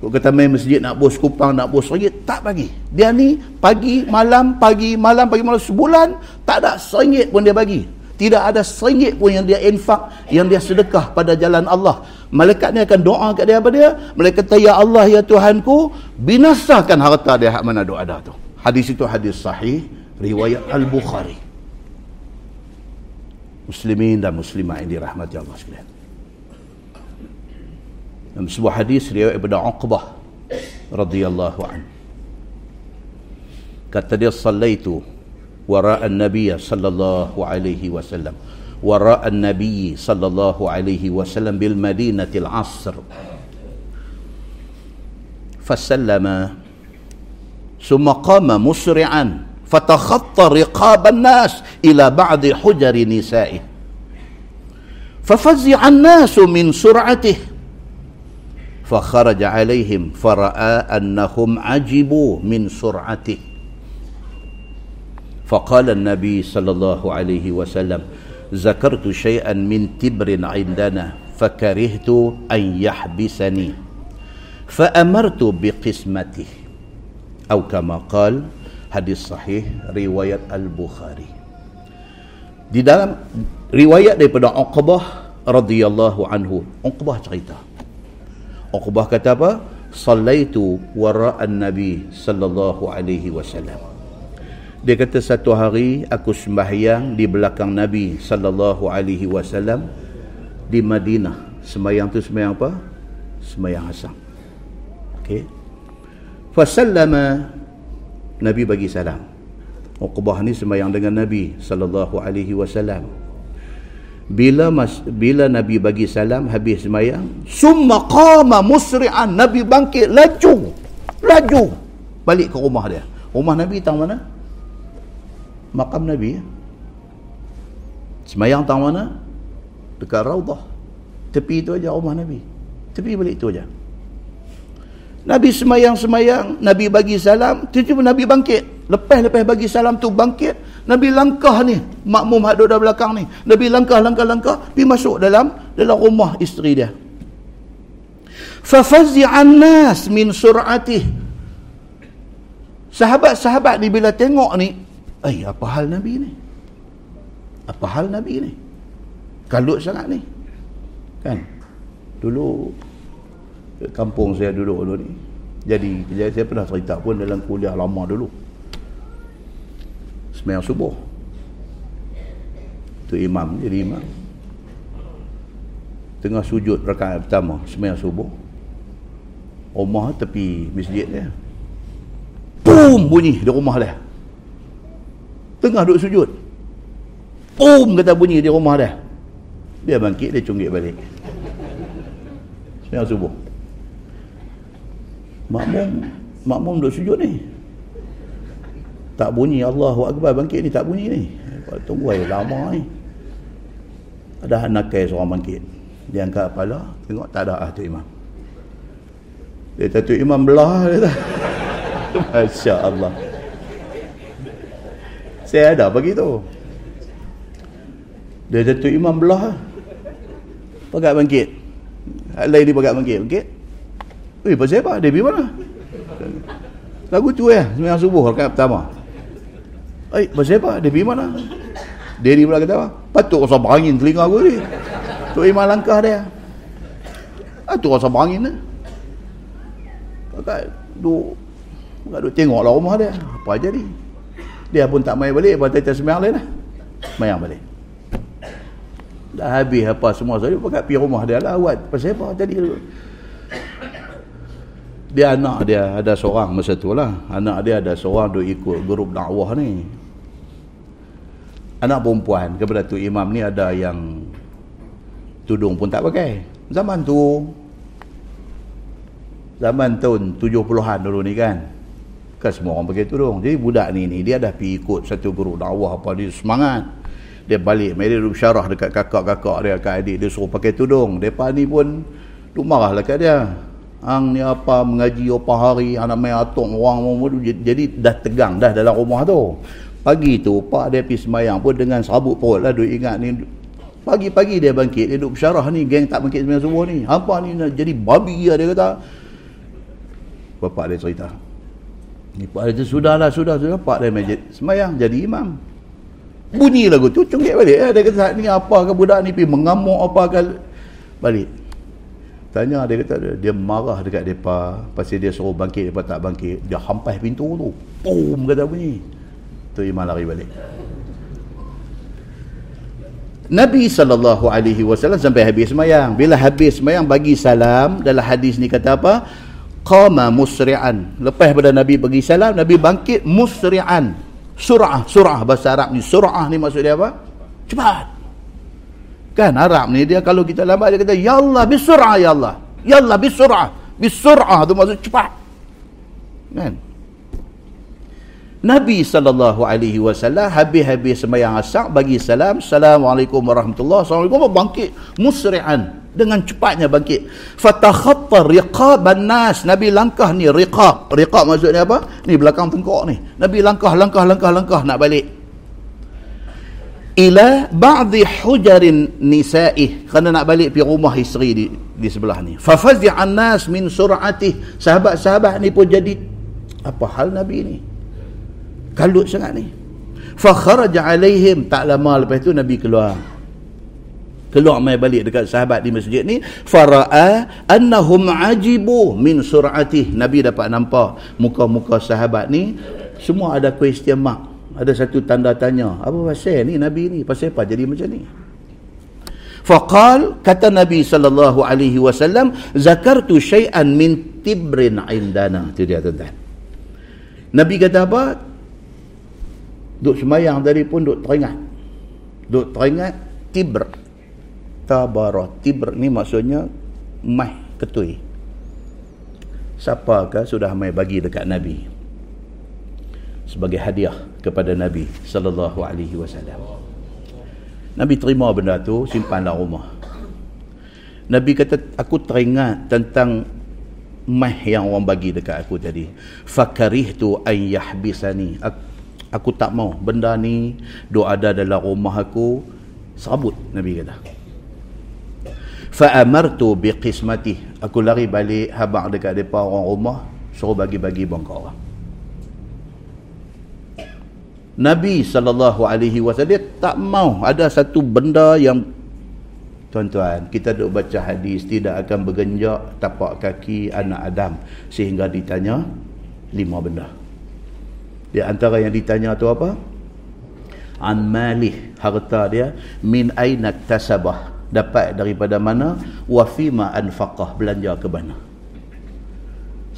Kalau kata main masjid nak bos kupang nak bos ringgit tak bagi. Dia ni pagi malam pagi malam pagi malam sebulan tak ada seringgit pun dia bagi. Tidak ada seringgit pun yang dia infak yang dia sedekah pada jalan Allah. Malaikat ni akan doa kat dia apa dia? Malaikat kata ya Allah ya Tuhanku binasakan harta dia. Hak mana doa ada tu? Hadis itu hadis sahih riwayat al-Bukhari muslimin dan muslimah yang dirahmati Allah sekalian. Dalam sebuah hadis riwayat Ibnu Uqbah radhiyallahu an. Kata dia sallaitu wara an-nabiy sallallahu alaihi wasallam wara an-nabiy sallallahu alaihi wasallam bil madinatil asr. فسلم ثم قام مسرعا فتخطى رقاب الناس إلى بعض حجر نسائه. ففزع الناس من سرعته فخرج عليهم فرأى أنهم عجبوا من سرعته. فقال النبي صلى الله عليه وسلم ذكرت شيئا من تبر عندنا فكرهت أن يحبسني فأمرت بقسمته. أو كما قال hadis sahih riwayat al-Bukhari. Di dalam riwayat daripada Uqbah radhiyallahu anhu, Uqbah cerita. Uqbah kata apa? Sallaitu wara'an Nabi sallallahu alaihi wasallam. Dia kata satu hari aku sembahyang di belakang Nabi sallallahu alaihi wasallam di Madinah. Sembahyang tu sembahyang apa? Sembahyang asar. Okey. Fasallama Nabi bagi salam. Uqbah ni sembahyang dengan Nabi sallallahu alaihi wasallam. Bila mas, bila Nabi bagi salam habis sembahyang, summa qama musri'an Nabi bangkit laju. Laju balik ke rumah dia. Rumah Nabi tang mana? Makam Nabi. Sembahyang tang mana? Dekat Raudah. Tepi itu aja rumah Nabi. Tepi balik itu aja. Nabi semayang-semayang, Nabi bagi salam, tiba-tiba Nabi bangkit. Lepas-lepas bagi salam tu bangkit, Nabi langkah ni, makmum hadut dalam belakang ni. Nabi langkah-langkah-langkah, pergi masuk dalam dalam rumah isteri dia. Fafazi'an nas min sur'atih. Sahabat-sahabat ni bila tengok ni, eh apa hal Nabi ni? Apa hal Nabi ni? Kalut sangat ni. Kan? Dulu kampung saya duduk dulu ni. Jadi saya pernah cerita pun dalam kuliah lama dulu. Semayang subuh. Tu imam jadi imam. Tengah sujud rakaat pertama semayang subuh. Rumah tepi masjid dia. Boom bunyi di rumah dia. Tengah duduk sujud. Boom kata bunyi di rumah dia. Dia bangkit dia cunggit balik. Semayang subuh makmum makmum duduk sujud ni. Tak bunyi Allahu Akbar bangkit ni tak bunyi ni. Tunggu air lama ni. Ada anak kai seorang bangkit. Dia angkat kepala tengok tak ada ah tu imam. Dia kata tu imam belah. Dia kata Masya Allah saya ada bagi tu. Dia kata tu imam belah. Pegat bangkit. Lain dia pegat bangkit bangkit Eh, pasal apa? Dia pergi mana? Lagu tu ya, sembilan subuh rakaat pertama. Eh, pasal apa? Dia pergi mana? Dia ni pula kata apa? Patut usah berangin telinga aku ni. Tu imam langkah dia. ah, tu rasa berangin lah pakai duk duk tengok lah rumah dia apa jadi dia pun tak main balik lepas tu semayang lain lah semayang balik dah habis apa semua saya pakai pergi rumah dia lah buat pasal apa tadi dia anak dia ada seorang masa tu lah. Anak dia ada seorang duk ikut grup dakwah ni. Anak perempuan kepada tu imam ni ada yang tudung pun tak pakai. Zaman tu zaman tahun 70-an dulu ni kan kan semua orang pakai tudung. Jadi budak ni ni dia dah pergi ikut satu guru dakwah apa dia semangat. Dia balik mari dia syarah dekat kakak-kakak dia kat adik dia suruh pakai tudung. Depa ni pun duk marah lah kat dia hang ni apa mengaji apa hari anak main atok orang jadi dah tegang dah dalam rumah tu. Pagi tu pak dia pergi semayang pun dengan serabut perut lah duk ingat ni. Pagi-pagi dia bangkit dia duk bersyarah ni geng tak bangkit semayang subuh ni. Apa ni nak jadi babi lah dia kata. Bapak dia cerita. Ni pak dia sudah lah sudah sudah. Pak dia majid semayang jadi imam. Bunyi lagu tu cungkit balik eh. dia kata ni apa ke budak ni pergi mengamuk apa ke? Balik Tanya dia kata dia marah dekat depa pasal dia suruh bangkit depa tak bangkit. Dia hampas pintu tu. Boom kata bunyi. Tu imam lari balik. Nabi sallallahu alaihi wasallam sampai habis sembahyang. Bila habis sembahyang bagi salam dalam hadis ni kata apa? Qama musri'an. Lepas pada Nabi bagi salam, Nabi bangkit musri'an. Surah, surah bahasa Arab ni. Surah ni maksud dia apa? Cepat. Kan? Arab ni dia kalau kita lambat dia kata ya Allah bisur'ah ya Allah. Ya Allah bisur'ah. Bisur'ah tu maksud cepat. Kan? Nabi sallallahu alaihi wasallam habis-habis sembahyang asar bagi salam assalamualaikum warahmatullahi assalamualaikum bangkit. Musri'an. Dengan cepatnya bangkit. Fatakhatta riqaban nas nabi langkah ni riqab. Riqab maksudnya apa? Ni belakang tengkok ni. Nabi langkah langkah langkah langkah nak balik ila ba'dhi hujarin nisa'i kerana nak balik pergi rumah isteri di, di sebelah ni. Fa fazi'an nas min sur'atih. Sahabat-sahabat ni pun jadi apa hal nabi ni? Kalut sangat ni. Fa kharaja alaihim. Tak lama lepas tu nabi keluar. Keluar mai balik dekat sahabat di masjid ni. Fara'a annahum ajibu min sur'atih. Nabi dapat nampak muka-muka sahabat ni. Semua ada question mark ada satu tanda tanya apa pasal ni nabi ni? Pasal apa jadi macam ni? Faqal kata nabi sallallahu alaihi wasallam zakartu syai'an min tibrin indana. Tu dia tuan nabi kata apa? Duk semayang tadi pun duk teringat. Duk teringat tibr. Tabarah tibr ni maksudnya mah ketui. Siapakah sudah mai bagi dekat nabi? Sebagai hadiah kepada Nabi sallallahu alaihi wasallam. Nabi terima benda tu simpan dalam rumah. Nabi kata aku teringat tentang mah yang orang bagi dekat aku tadi. Fakarihtu an yahbisani. Aku, aku tak mau benda ni duk ada dalam rumah aku serabut Nabi kata. Fa amartu biqismati. Aku lari balik habaq dekat depa orang rumah suruh bagi-bagi bangka orang. Nabi sallallahu alaihi wasallam tak mau ada satu benda yang tuan-tuan kita duk baca hadis tidak akan bergenjak tapak kaki anak Adam sehingga ditanya lima benda. Di antara yang ditanya tu apa? An malih harta dia min aina tasabah dapat daripada mana wa fima anfaqah belanja ke mana?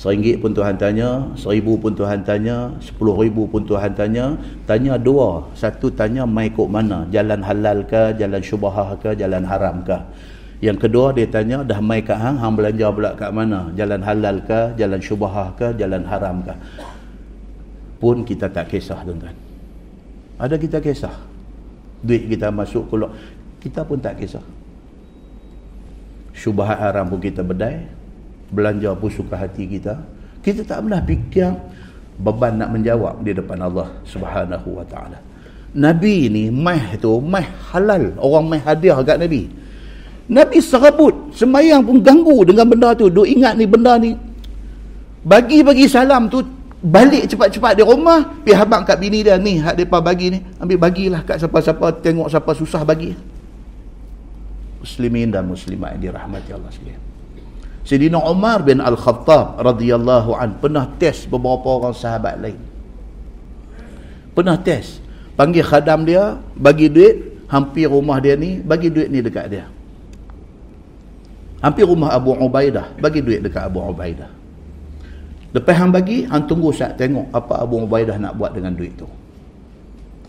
Seringgit pun Tuhan tanya, seribu pun Tuhan tanya, sepuluh ribu pun Tuhan tanya. Tanya dua. Satu tanya mai kok mana? Jalan halal ke, jalan syubahah ke, jalan haram ke? Yang kedua dia tanya, dah mai kat hang, hang belanja pula kat mana? Jalan halal ke, jalan syubahah ke, jalan haram ke? Pun kita tak kisah tuan-tuan. Ada kita kisah. Duit kita masuk keluar. Kita pun tak kisah. Syubahat haram pun kita berdaya belanja pun suka hati kita. Kita tak pernah fikir beban nak menjawab di depan Allah subhanahu wa ta'ala. Nabi ni mah tu mah halal. Orang mah hadiah kat Nabi. Nabi serabut. Semayang pun ganggu dengan benda tu. Duk ingat ni benda ni. Bagi-bagi salam tu balik cepat-cepat di rumah pergi habang kat bini dia. Ni hak mereka bagi ni. Ambil bagilah kat siapa-siapa tengok siapa susah bagi. Muslimin dan muslimat yang dirahmati Allah sekalian Sayyidina Umar bin Al-Khattab radhiyallahu an pernah test beberapa orang sahabat lain. Pernah test. Panggil khadam dia, bagi duit, hampir rumah dia ni, bagi duit ni dekat dia. Hampir rumah Abu Ubaidah, bagi duit dekat Abu Ubaidah. Lepas hang bagi, hang tunggu saat tengok apa Abu Ubaidah nak buat dengan duit tu.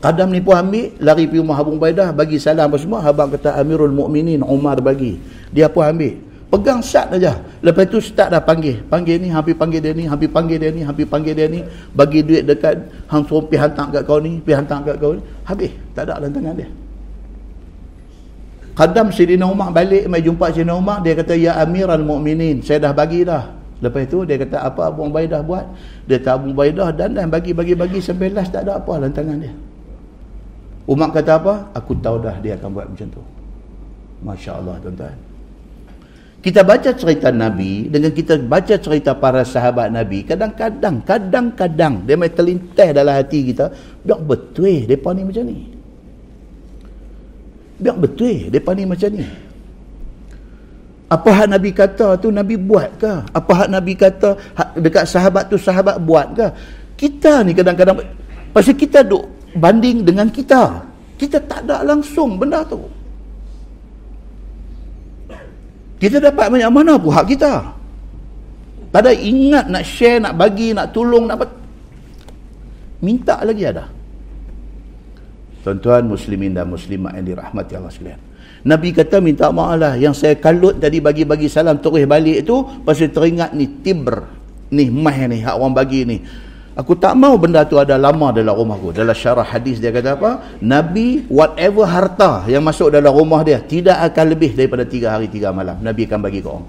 Khadam ni pun ambil, lari pergi rumah Abu Ubaidah, bagi salam apa semua, abang kata Amirul Mukminin Umar bagi. Dia pun ambil pegang sat aja. Lepas tu start dah panggil. Panggil ni hampir panggil dia ni hampir panggil dia ni hampir panggil dia ni. Bagi duit dekat hang suruh pergi hantar kat kau ni pergi hantar kat kau ni. Habis. Tak ada dalam tangan dia. Qadam Sidina Umar balik mai jumpa Sidina Umar dia kata ya Amiral Mukminin saya dah bagi dah. Lepas tu dia kata apa Abu Ubaidah buat? Dia kata Abu Ubaidah dan dan bagi bagi bagi sampai last tak ada apa dalam tangan dia. Umar kata apa? Aku tahu dah dia akan buat macam tu. Masya Allah tuan-tuan kita baca cerita Nabi dengan kita baca cerita para sahabat Nabi kadang-kadang kadang-kadang dia mai terlintas dalam hati kita biar betul depa ni macam ni. Biar betul depa ni macam ni. Apa hak Nabi kata tu Nabi buat ke? Apa hak Nabi kata dekat sahabat tu sahabat buat ke? Kita ni kadang-kadang pasal kita duk banding dengan kita. Kita tak ada langsung benda tu kita dapat banyak mana pun hak kita. Tak ada ingat nak share nak bagi nak tolong nak minta lagi ada. Tuan-tuan muslimin dan muslimat yang dirahmati Allah sekalian. Nabi kata minta maaf lah. Yang saya kalut tadi bagi-bagi salam terus balik tu pasal teringat ni tibr. Ni mah ni hak orang bagi ni Aku tak mau benda tu ada lama dalam rumahku. Dalam syarah hadis dia kata apa? Nabi whatever harta yang masuk dalam rumah dia tidak akan lebih daripada tiga hari tiga malam. Nabi akan bagi kau.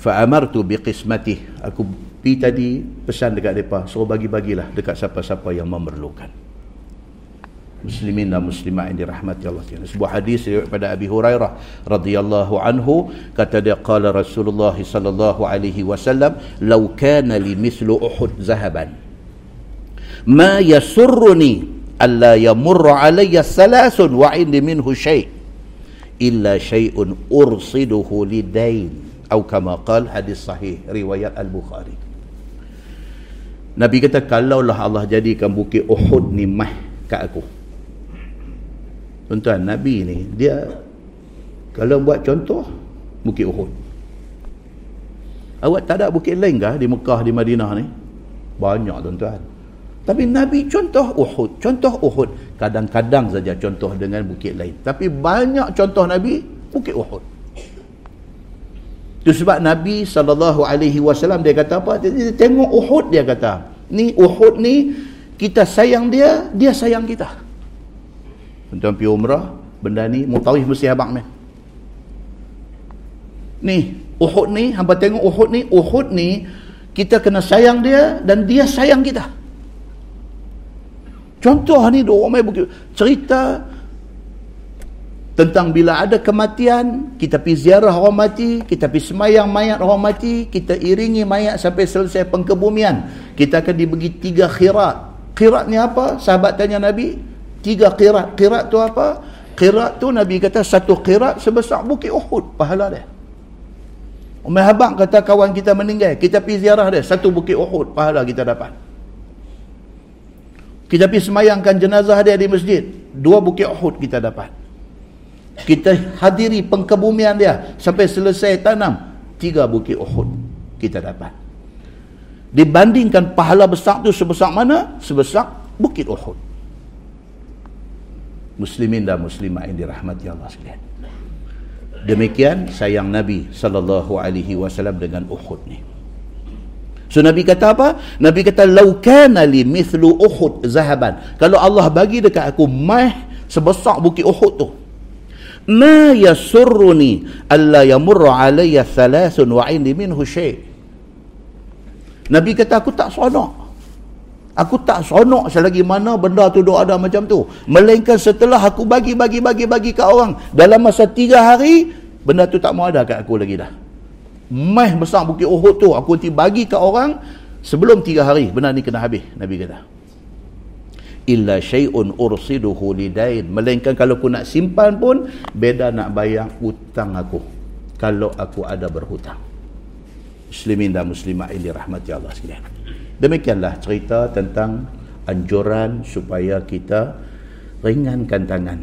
Fa'amartu biqismatih. Aku pi tadi pesan dekat mereka. Suruh bagi-bagilah dekat siapa-siapa yang memerlukan muslimin dan muslimat yang dirahmati Allah Taala. Sebuah hadis daripada Abi Hurairah radhiyallahu anhu kata dia qala Rasulullah sallallahu alaihi wasallam law kana li mislu Uhud zahaban ma yasurruni alla yamurra alayya thalathun wa indi minhu shay illa shay'un ursiduhu lidain atau kama qala hadis sahih riwayat al-Bukhari Nabi kata kalaulah Allah jadikan bukit Uhud ni mah kat aku Tuan-tuan, Nabi ni, dia kalau buat contoh, Bukit Uhud. Awak tak ada bukit lain kah di Mekah, di Madinah ni? Banyak tuan-tuan. Tapi Nabi contoh Uhud. Contoh Uhud. Kadang-kadang saja contoh dengan bukit lain. Tapi banyak contoh Nabi, Bukit Uhud. Itu sebab Nabi SAW dia kata apa? Dia tengok Uhud dia kata. Ni Uhud ni, kita sayang dia, dia sayang kita. Tuan-tuan pergi umrah, benda ni mutawif mesti abang ni. Ni, Uhud ni, hampa tengok Uhud ni, Uhud ni kita kena sayang dia dan dia sayang kita. Contoh ni dua orang bukit cerita tentang bila ada kematian, kita pergi ziarah orang mati, kita pergi semayang mayat orang mati, kita iringi mayat sampai selesai pengkebumian. Kita akan dibagi tiga khirat. Khirat ni apa? Sahabat tanya Nabi, tiga kirat kirat tu apa? Kirat tu Nabi kata satu kirat sebesar bukit Uhud. Pahala dia. Umar Habak kata kawan kita meninggal kita pergi ziarah dia. Satu bukit Uhud pahala kita dapat. Kita pergi semayangkan jenazah dia di masjid. Dua bukit Uhud kita dapat. Kita hadiri pengkebumian dia. Sampai selesai tanam tiga bukit Uhud kita dapat. Dibandingkan pahala besar tu sebesar mana? Sebesar bukit Uhud muslimin dan muslimat yang dirahmati Allah sekalian. Demikian sayang Nabi sallallahu alaihi wasallam dengan Uhud ni. So Nabi kata apa? Nabi kata lau kana li mithlu Uhud zahaban. Kalau Allah bagi dekat aku mah sebesar bukit Uhud tu. Ma yasurruni alla yamurra alayya thalathun wa indi minhu shay. Nabi kata aku tak seronok Aku tak seronok selagi mana benda tu duk ada macam tu. Melainkan setelah aku bagi, bagi, bagi, bagi ke orang. Dalam masa tiga hari, benda tu tak mau ada kat aku lagi dah. Meh besar bukit Uhud tu, aku nanti bagi ke orang sebelum tiga hari. Benda ni kena habis, Nabi kata. illa syai'un ursiduhu lidain melainkan kalau aku nak simpan pun beda nak bayar hutang aku kalau aku ada berhutang muslimin dan muslimat ini rahmati Allah sekalian demikianlah cerita tentang anjuran supaya kita ringankan tangan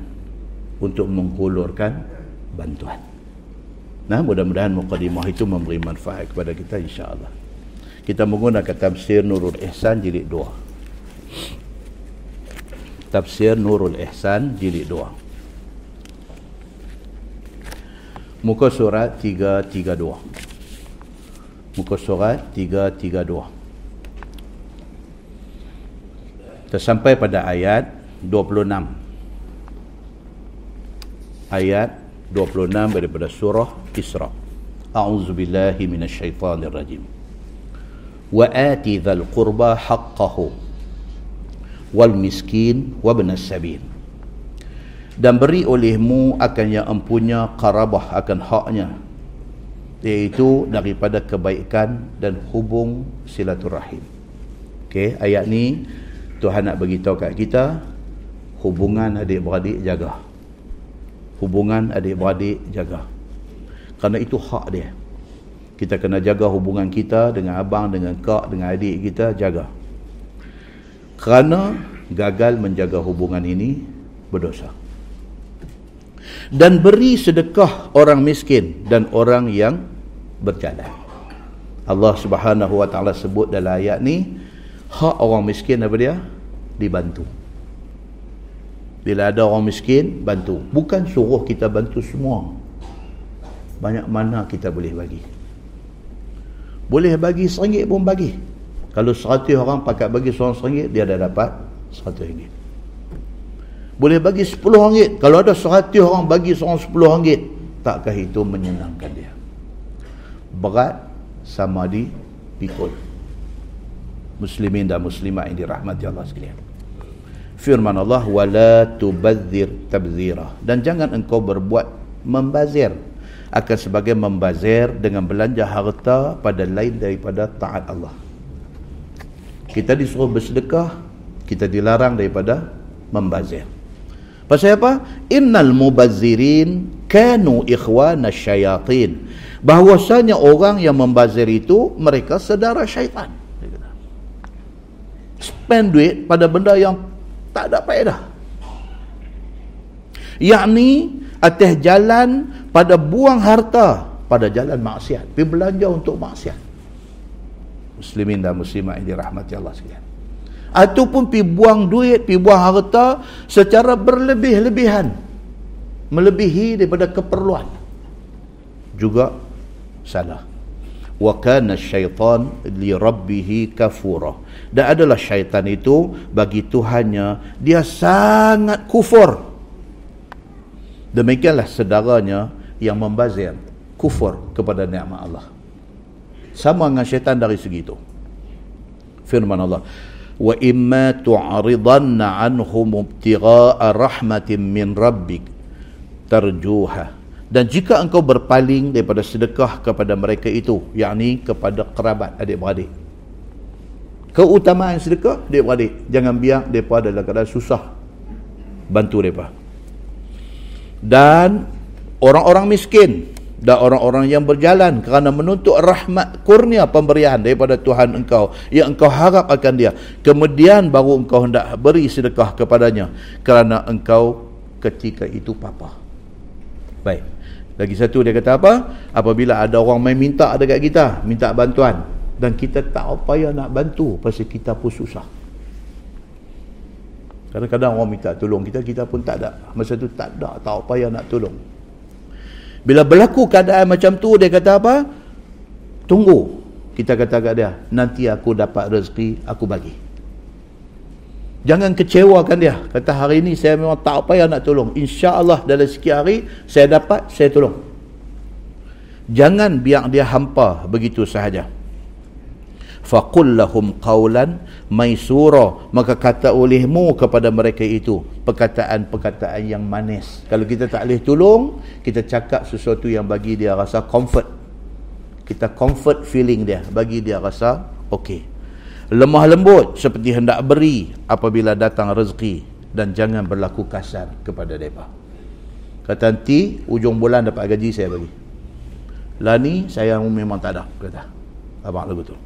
untuk menghulurkan bantuan. Nah mudah-mudahan mukadimah itu memberi manfaat kepada kita insya-Allah. Kita menggunakan tafsir Nurul Ihsan jilid 2 tafsir Nurul Ihsan jilid 2 muka surat 332 muka surat 332 Kita sampai pada ayat 26. Ayat 26 daripada surah Isra. A'udzu billahi minasyaitonir rajim. Wa ati dzal qurba haqqahu wal miskin wabna sabil. Dan beri olehmu akan yang empunya karabah akan haknya iaitu daripada kebaikan dan hubung silaturahim. Okey, ayat ni Tuhan nak bagi tahu kat kita hubungan adik-beradik jaga hubungan adik-beradik jaga kerana itu hak dia kita kena jaga hubungan kita dengan abang, dengan kak, dengan adik kita, jaga. Kerana gagal menjaga hubungan ini, berdosa. Dan beri sedekah orang miskin dan orang yang berjalan. Allah subhanahu wa ta'ala sebut dalam ayat ni, hak orang miskin apa dia? Dibantu. Bila ada orang miskin, bantu. Bukan suruh kita bantu semua. Banyak mana kita boleh bagi boleh bagi seringgit pun bagi kalau seratus orang pakai bagi seorang seringgit dia dah dapat seratus ringgit boleh bagi sepuluh ringgit kalau ada seratus orang bagi seorang sepuluh ringgit takkah itu menyenangkan dia berat sama di pikul muslimin dan muslimat yang dirahmati Allah sekalian firman Allah wala tubadzir tabzira dan jangan engkau berbuat membazir akan sebagai membazir dengan belanja harta pada lain daripada taat Allah. Kita disuruh bersedekah, kita dilarang daripada membazir. Pasal apa? Innal mubazzirin kanu ikhwana syayatin. Bahwasanya orang yang membazir itu mereka saudara syaitan. Spend duit pada benda yang tak ada faedah. Yakni atas jalan pada buang harta pada jalan maksiat. Pergi belanja untuk maksiat. Muslimin dan muslimat yang dirahmati Allah sekalian. Ataupun pergi buang duit pergi buang harta secara berlebih-lebihan. Melebihi daripada keperluan. Juga salah wa kana syaitan li rabbih kafura. Dan adalah syaitan itu bagi tuhannya dia sangat kufur. Demikianlah sedaranya yang membazir kufur kepada nikmat Allah. Sama dengan syaitan dari segi itu. Firman Allah wa imma tu'ridanna anhum ibtigha'a rahmatin min rabbik tarjuha dan jika engkau berpaling daripada sedekah kepada mereka itu yakni kepada kerabat adik-beradik. Keutamaan sedekah adik-beradik. Jangan biar mereka dalam keadaan susah bantu mereka. Dan orang-orang miskin dan orang-orang yang berjalan kerana menuntut rahmat kurnia pemberian daripada Tuhan engkau yang engkau harap akan dia kemudian baru engkau hendak beri sedekah kepadanya kerana engkau ketika itu papa baik lagi satu dia kata apa apabila ada orang main minta dekat kita minta bantuan dan kita tak apa yang nak bantu pasal kita pun susah kadang-kadang orang minta tolong kita kita pun tak ada masa tu tak ada tak apa yang nak tolong bila berlaku keadaan macam tu dia kata apa? Tunggu. Kita kata kat dia, nanti aku dapat rezeki, aku bagi. Jangan kecewakan dia. Kata hari ini saya memang tak apa yang nak tolong. Insya-Allah dalam sekian hari saya dapat, saya tolong. Jangan biar dia hampa begitu sahaja faqul lahum qawlan maisura maka kata olehmu kepada mereka itu perkataan-perkataan yang manis kalau kita tak boleh tolong kita cakap sesuatu yang bagi dia rasa comfort kita comfort feeling dia bagi dia rasa okey lemah lembut seperti hendak beri apabila datang rezeki dan jangan berlaku kasar kepada mereka. Kata nanti ujung bulan dapat gaji saya bagi. Lah ni saya memang tak ada kata. Abang lagu tu.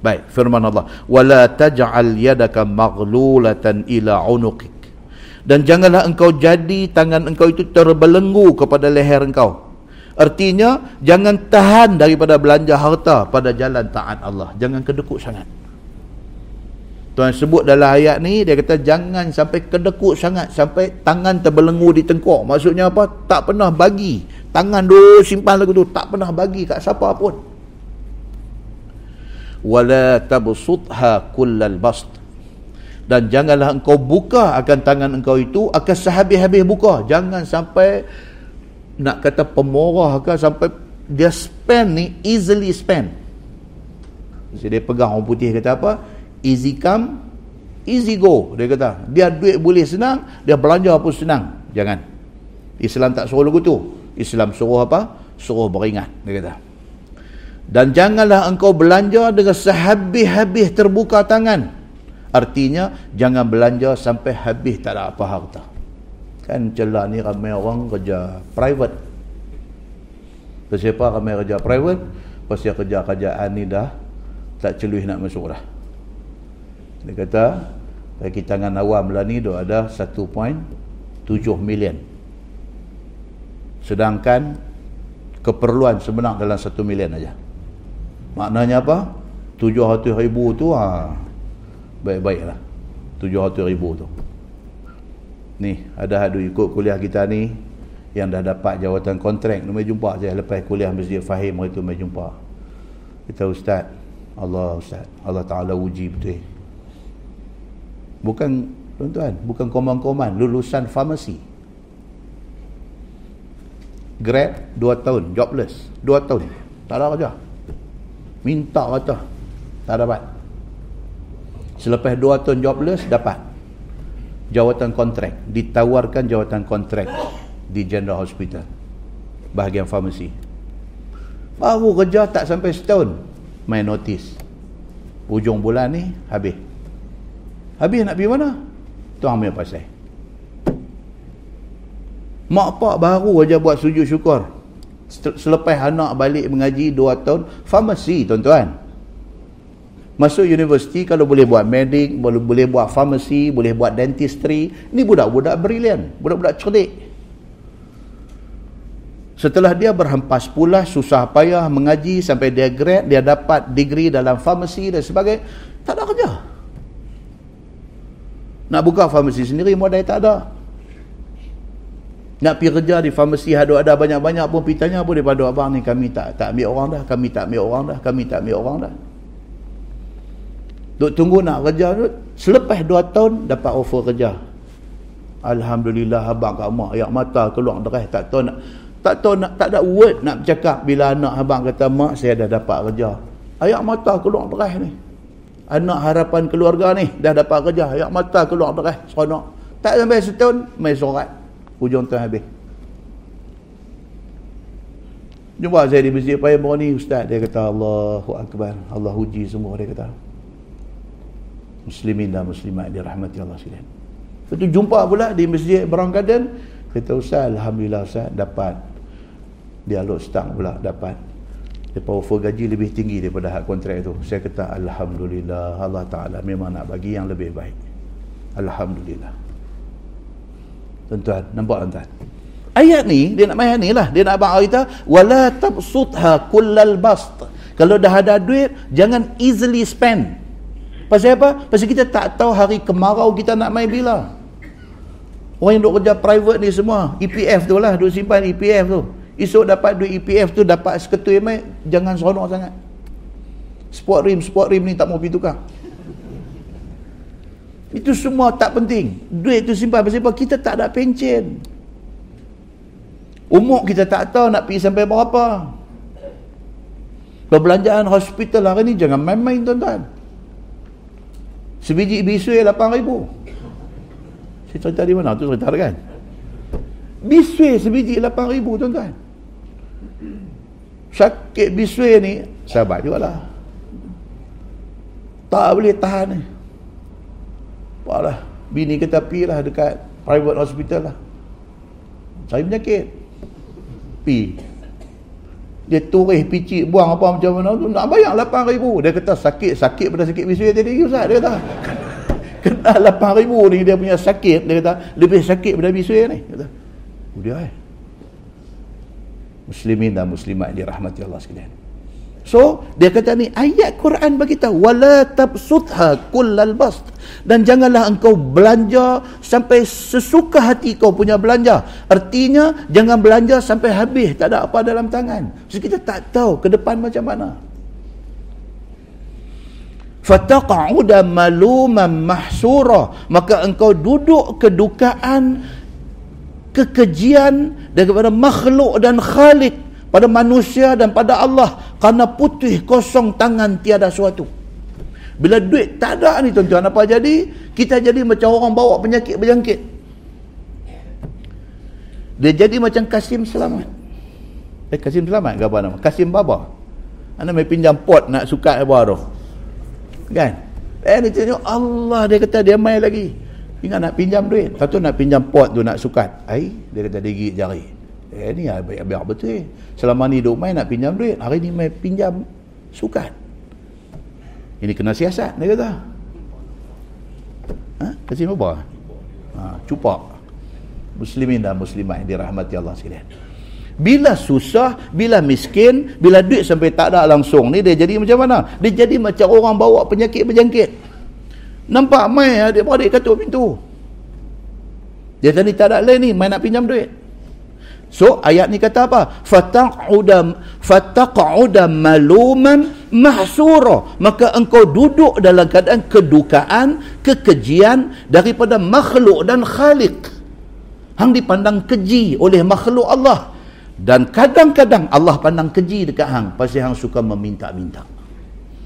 Baik firman Allah. Wala taj'al yadaka maghlulatan ila unuqik. Dan janganlah engkau jadi tangan engkau itu terbelenggu kepada leher engkau artinya jangan tahan daripada belanja harta pada jalan taat Allah jangan kedekut sangat Tuhan sebut dalam ayat ni dia kata jangan sampai kedekut sangat sampai tangan terbelenggu di tengkuk. Maksudnya apa? Tak pernah bagi. Tangan dulu simpan lagu tu tak pernah bagi kat siapa pun. Wala tabsutha kullal bast. Dan janganlah engkau buka akan tangan engkau itu akan sehabis-habis buka. Jangan sampai nak kata pemorah ke sampai dia spend ni easily spend. Jadi dia pegang orang putih kata apa? easy come easy go dia kata. Dia duit boleh senang dia belanja pun senang. Jangan. Islam tak suruh lagu tu. Islam suruh apa? Suruh beringat dia kata. Dan janganlah engkau belanja dengan sehabis-habis terbuka tangan. Artinya jangan belanja sampai habis tak ada apa harta kan celah ni ramai orang kerja private. Siapa ramai kerja private pasal kerja-kerjaan ni dah tak celuih nak masuk dah. Dia kata bagi tangan awam lah ni dia ada 1.7 million. Sedangkan keperluan sebenar dalam 1 million aja. maknanya apa? 700 ribu tu ha, baik-baik lah 700 ribu tu ni ada hadu ikut kuliah kita ni yang dah dapat jawatan kontrak. Mai jumpa saya lepas kuliah Masjid Fahim itu mai jumpa. Kita ustaz Allah ustaz Allah Taala uji betul. Bukan tuan-tuan bukan koman-koman lulusan farmasi. Grad 2 tahun jobless 2 tahun. Tak ada kerja. Minta kata tak dapat. Selepas 2 tahun jobless dapat jawatan kontrak ditawarkan jawatan kontrak di general hospital bahagian farmasi baru kerja tak sampai setahun main notice ujung bulan ni habis Habis nak pergi mana? Tuan punya pasal. Mak pak baru aja buat sujud syukur. Selepas anak balik mengaji 2 tahun, farmasi tuan-tuan. Masuk universiti kalau boleh buat medik, boleh, boleh buat farmasi, boleh buat dentistry. Ini budak-budak brilian, budak-budak cerdik. Setelah dia berhempas pula susah payah mengaji sampai dia grad, dia dapat degree dalam farmasi dan sebagainya, tak ada kerja. Nak buka farmasi sendiri modal tak ada. Nak pergi kerja di farmasi ada ada banyak-banyak pun pergi tanya pun daripada abang ni kami tak tak ambil orang dah, kami tak ambil orang dah, kami tak ambil orang dah. Duk tunggu nak kerja tu, selepas 2 tahun dapat offer kerja. Alhamdulillah abang kat mak ayak mata keluar derah tak tahu nak tak tahu nak tak ada word nak bercakap. Bila anak abang kata mak saya dah dapat kerja. Ayak mata keluar derah ni. Anak harapan keluarga ni dah dapat kerja. Ayak mata keluar derah seronok. Tak sampai setahun main sorat hujung tahun habis. Jumpa saya di masjid Payah ni ustaz. Dia kata Allahu Akbar. Allah uji semua dia kata muslimin dan muslimat yang dirahmati Allah sekalian. Lepas tu jumpa pula di Masjid Brown Garden, kata Ustaz, Alhamdulillah Ustaz, dapat dialog stang pula, dapat. Dia powerful gaji lebih tinggi daripada hak kontrak itu. Saya kata, Alhamdulillah, Allah Ta'ala memang nak bagi yang lebih baik. Alhamdulillah. Tuan-tuan, nampak tuan-tuan? Ayat ni, dia nak main ni lah. Dia nak abang kita, wala tabsutha kullal bast. Kalau dah ada duit, jangan easily spend. Pasal apa? Pasal kita tak tahu hari kemarau kita nak main bila. Orang yang duk kerja private ni semua, EPF tu lah, duk simpan EPF tu. Esok dapat duit EPF tu dapat seketui mai jangan seronok sangat. Sport rim, sport rim ni tak mau pergi tukar. Itu semua tak penting. Duit tu simpan pasal apa? Kita tak ada pencen. Umur kita tak tahu nak pergi sampai berapa. Perbelanjaan hospital hari ni jangan main-main tuan-tuan. Sebiji bisui 8 ribu. Saya cerita di mana? Tu cerita kan? Bisui sebiji 8 ribu tuan-tuan. Sakit bisui ni sabar jugalah. Tak boleh tahan ni. Apalah bini kata pi lah dekat private hospital lah. Cari penyakit. Pi dia turih picit buang apa macam mana tu nak bayar 8 ribu. Dia kata sakit sakit pada sakit bisu tadi Ustaz. Dia kata kena 8 ribu ni dia punya sakit. Dia kata lebih sakit pada bisu ni. Kata dia eh. Muslimin dan muslimat dirahmati Allah sekalian So dia kata ni ayat Quran bagi tahu wala tabsutha kullal bast dan janganlah engkau belanja sampai sesuka hati kau punya belanja. Artinya jangan belanja sampai habis tak ada apa dalam tangan. So kita tak tahu ke depan macam mana. Fataqa'uda maluman mahsura maka engkau duduk kedukaan kekejian daripada makhluk dan khalik pada manusia dan pada Allah. Kerana putih kosong tangan tiada suatu bila duit tak ada ni tuan-tuan apa jadi? Kita jadi macam orang bawa penyakit berjangkit. Dia jadi macam Kasim Selamat. Eh Kasim Selamat ke apa nama? Kasim Baba. Anda mai pinjam pot nak sukat apa tu. Kan? Eh ni tengok Allah dia kata dia mai lagi. Ingat nak pinjam duit? Satu nak pinjam pot tu nak sukat. Ai dia kata dia gigit jari Eh ni biar betul. Selama ni duk main nak pinjam duit, hari ni main pinjam sukan. Ini kena siasat dia kata. Ha? Kasih apa? Ha, cupak. Muslimin dan muslimat yang dirahmati Allah sekalian. Bila susah, bila miskin, bila duit sampai tak ada langsung ni dia jadi macam mana? Dia jadi macam orang bawa penyakit berjangkit. Nampak mai adik-adik katuk pintu. Dia tadi tak ada lain ni, main nak pinjam duit. So ayat ni kata apa? Fataq'uda fataq'uda maluman mahsura. Maka engkau duduk dalam keadaan kedukaan, kekejian daripada makhluk dan khalik. Hang dipandang keji oleh makhluk Allah. Dan kadang-kadang Allah pandang keji dekat hang pasal hang suka meminta-minta.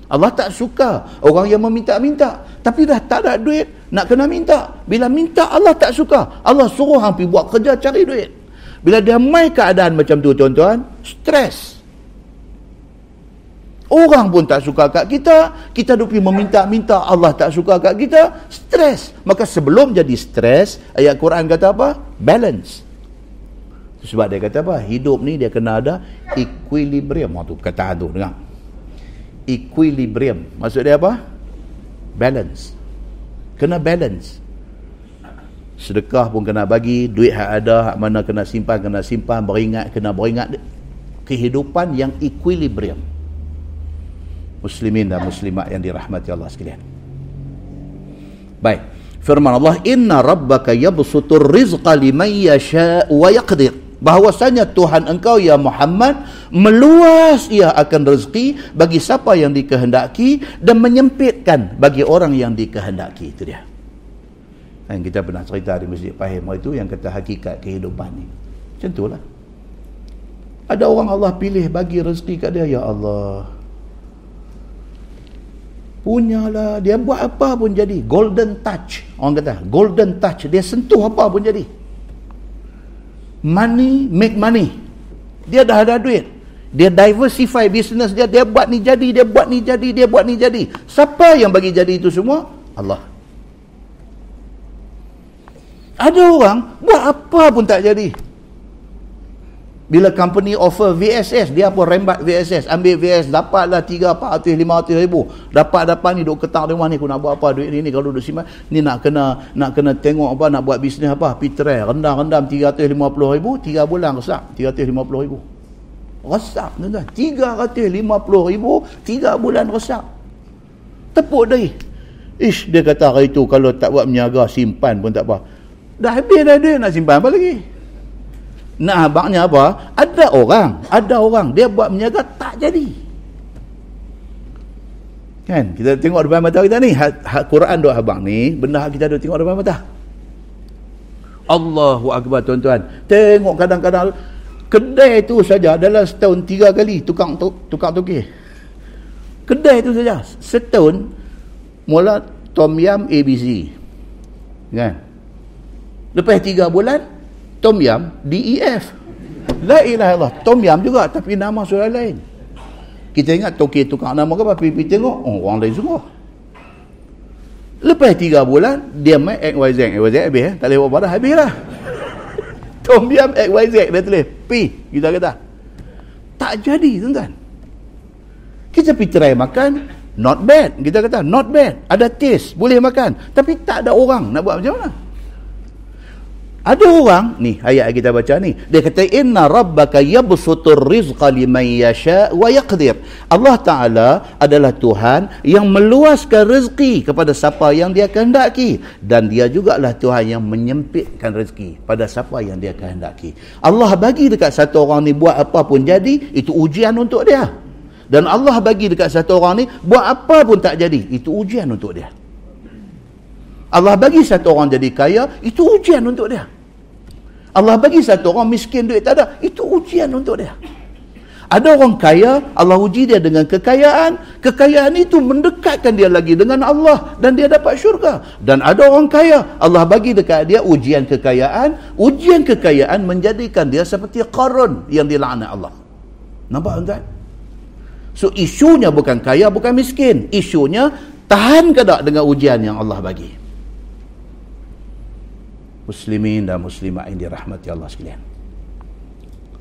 Allah tak suka orang yang meminta-minta. Tapi dah tak ada duit, nak kena minta. Bila minta Allah tak suka. Allah suruh hang pergi buat kerja cari duit. Bila dia mai keadaan macam tu tuan-tuan, stres. Orang pun tak suka kat kita, kita dupi meminta-minta Allah tak suka kat kita, stres. Maka sebelum jadi stres, ayat Quran kata apa? Balance. Sebab dia kata apa? Hidup ni dia kena ada equilibrium. Waktu kata tu dengar. Equilibrium. Maksud dia apa? Balance. Kena balance sedekah pun kena bagi duit hak ada hak mana kena simpan kena simpan beringat kena beringat. Kehidupan yang equilibrium. Muslimin dan muslimat yang dirahmati Allah sekalian. Baik. Firman Allah inna rabbaka yabsutur rizqa liman yasha wa yaqdir. Bahwasanya Tuhan engkau ya Muhammad meluas ia akan rezeki bagi siapa yang dikehendaki dan menyempitkan bagi orang yang dikehendaki. Itu dia Kan kita pernah cerita di Masjid Pahim itu yang kata hakikat kehidupan ni. Macam itulah. Ada orang Allah pilih bagi rezeki kat dia, ya Allah. Punyalah, dia buat apa pun jadi. Golden touch. Orang kata, golden touch. Dia sentuh apa pun jadi. Money make money. Dia dah ada duit. Dia diversify business dia. Dia buat ni jadi, dia buat ni jadi, dia buat ni jadi. Siapa yang bagi jadi itu semua? Allah. Ada orang buat apa pun tak jadi. Bila company offer VSS, dia apa rembat VSS, ambil VSS, dapatlah 3, 400, 500 ribu. Dapat-dapat ni duk ketak rumah ni, aku nak buat apa duit ni, ni kalau duduk simpan, ni nak kena nak kena tengok apa, nak buat bisnes apa, pitrai, rendam-rendam 350 ribu, 3 bulan rosak, 350 ribu. Rosak, tuan-tuan. 350 ribu, 3 bulan rosak. Tepuk dari. Ish, dia kata hari tu, kalau tak buat menyaga, simpan pun tak apa. Dah habis dah duit nak simpan apa lagi? Nak abangnya apa? Ada orang, ada orang dia buat menjaga tak jadi. Kan? Kita tengok depan mata kita ni, Quran doa abang ni, benda kita ada tengok depan mata. Allahu akbar tuan-tuan. Tengok kadang-kadang kedai tu saja dalam setahun tiga kali tukang tukang tukar. Kedai tu saja setahun mula tom yam ABC. Kan? Lepas tiga bulan, Tom Yam DEF. La ilaha Allah. Tom Yam juga tapi nama sudah lain. Kita ingat Toki tukang nama ke apa? Pipi tengok. Oh, orang lain semua. Lepas tiga bulan, dia main XYZ. XYZ habis eh. Tak boleh buat pada habis lah. Tom Yam XYZ dia tulis. P. Kita kata. Tak jadi tuan-tuan. Kita pergi try makan. Not bad. Kita kata not bad. Ada taste. Boleh makan. Tapi tak ada orang nak buat macam mana. Ada orang, ni ayat kita baca ni, dia kata inna rabbaka yabsutur rizqa liman yasha wa yaqdir. Allah Taala adalah Tuhan yang meluaskan rezeki kepada siapa yang dia kehendaki dan dia jugalah Tuhan yang menyempitkan rezeki pada siapa yang dia kehendaki. Allah bagi dekat satu orang ni buat apa pun jadi, itu ujian untuk dia. Dan Allah bagi dekat satu orang ni buat apa pun tak jadi, itu ujian untuk dia. Allah bagi satu orang jadi kaya, itu ujian untuk dia. Allah bagi satu orang miskin duit tak ada, itu ujian untuk dia. Ada orang kaya, Allah uji dia dengan kekayaan. Kekayaan itu mendekatkan dia lagi dengan Allah dan dia dapat syurga. Dan ada orang kaya, Allah bagi dekat dia ujian kekayaan. Ujian kekayaan menjadikan dia seperti Qarun yang dilaknat Allah. Nampak tuan? So isunya bukan kaya, bukan miskin. Isunya tahan ke tak dengan ujian yang Allah bagi muslimin dan muslimat yang dirahmati Allah sekalian.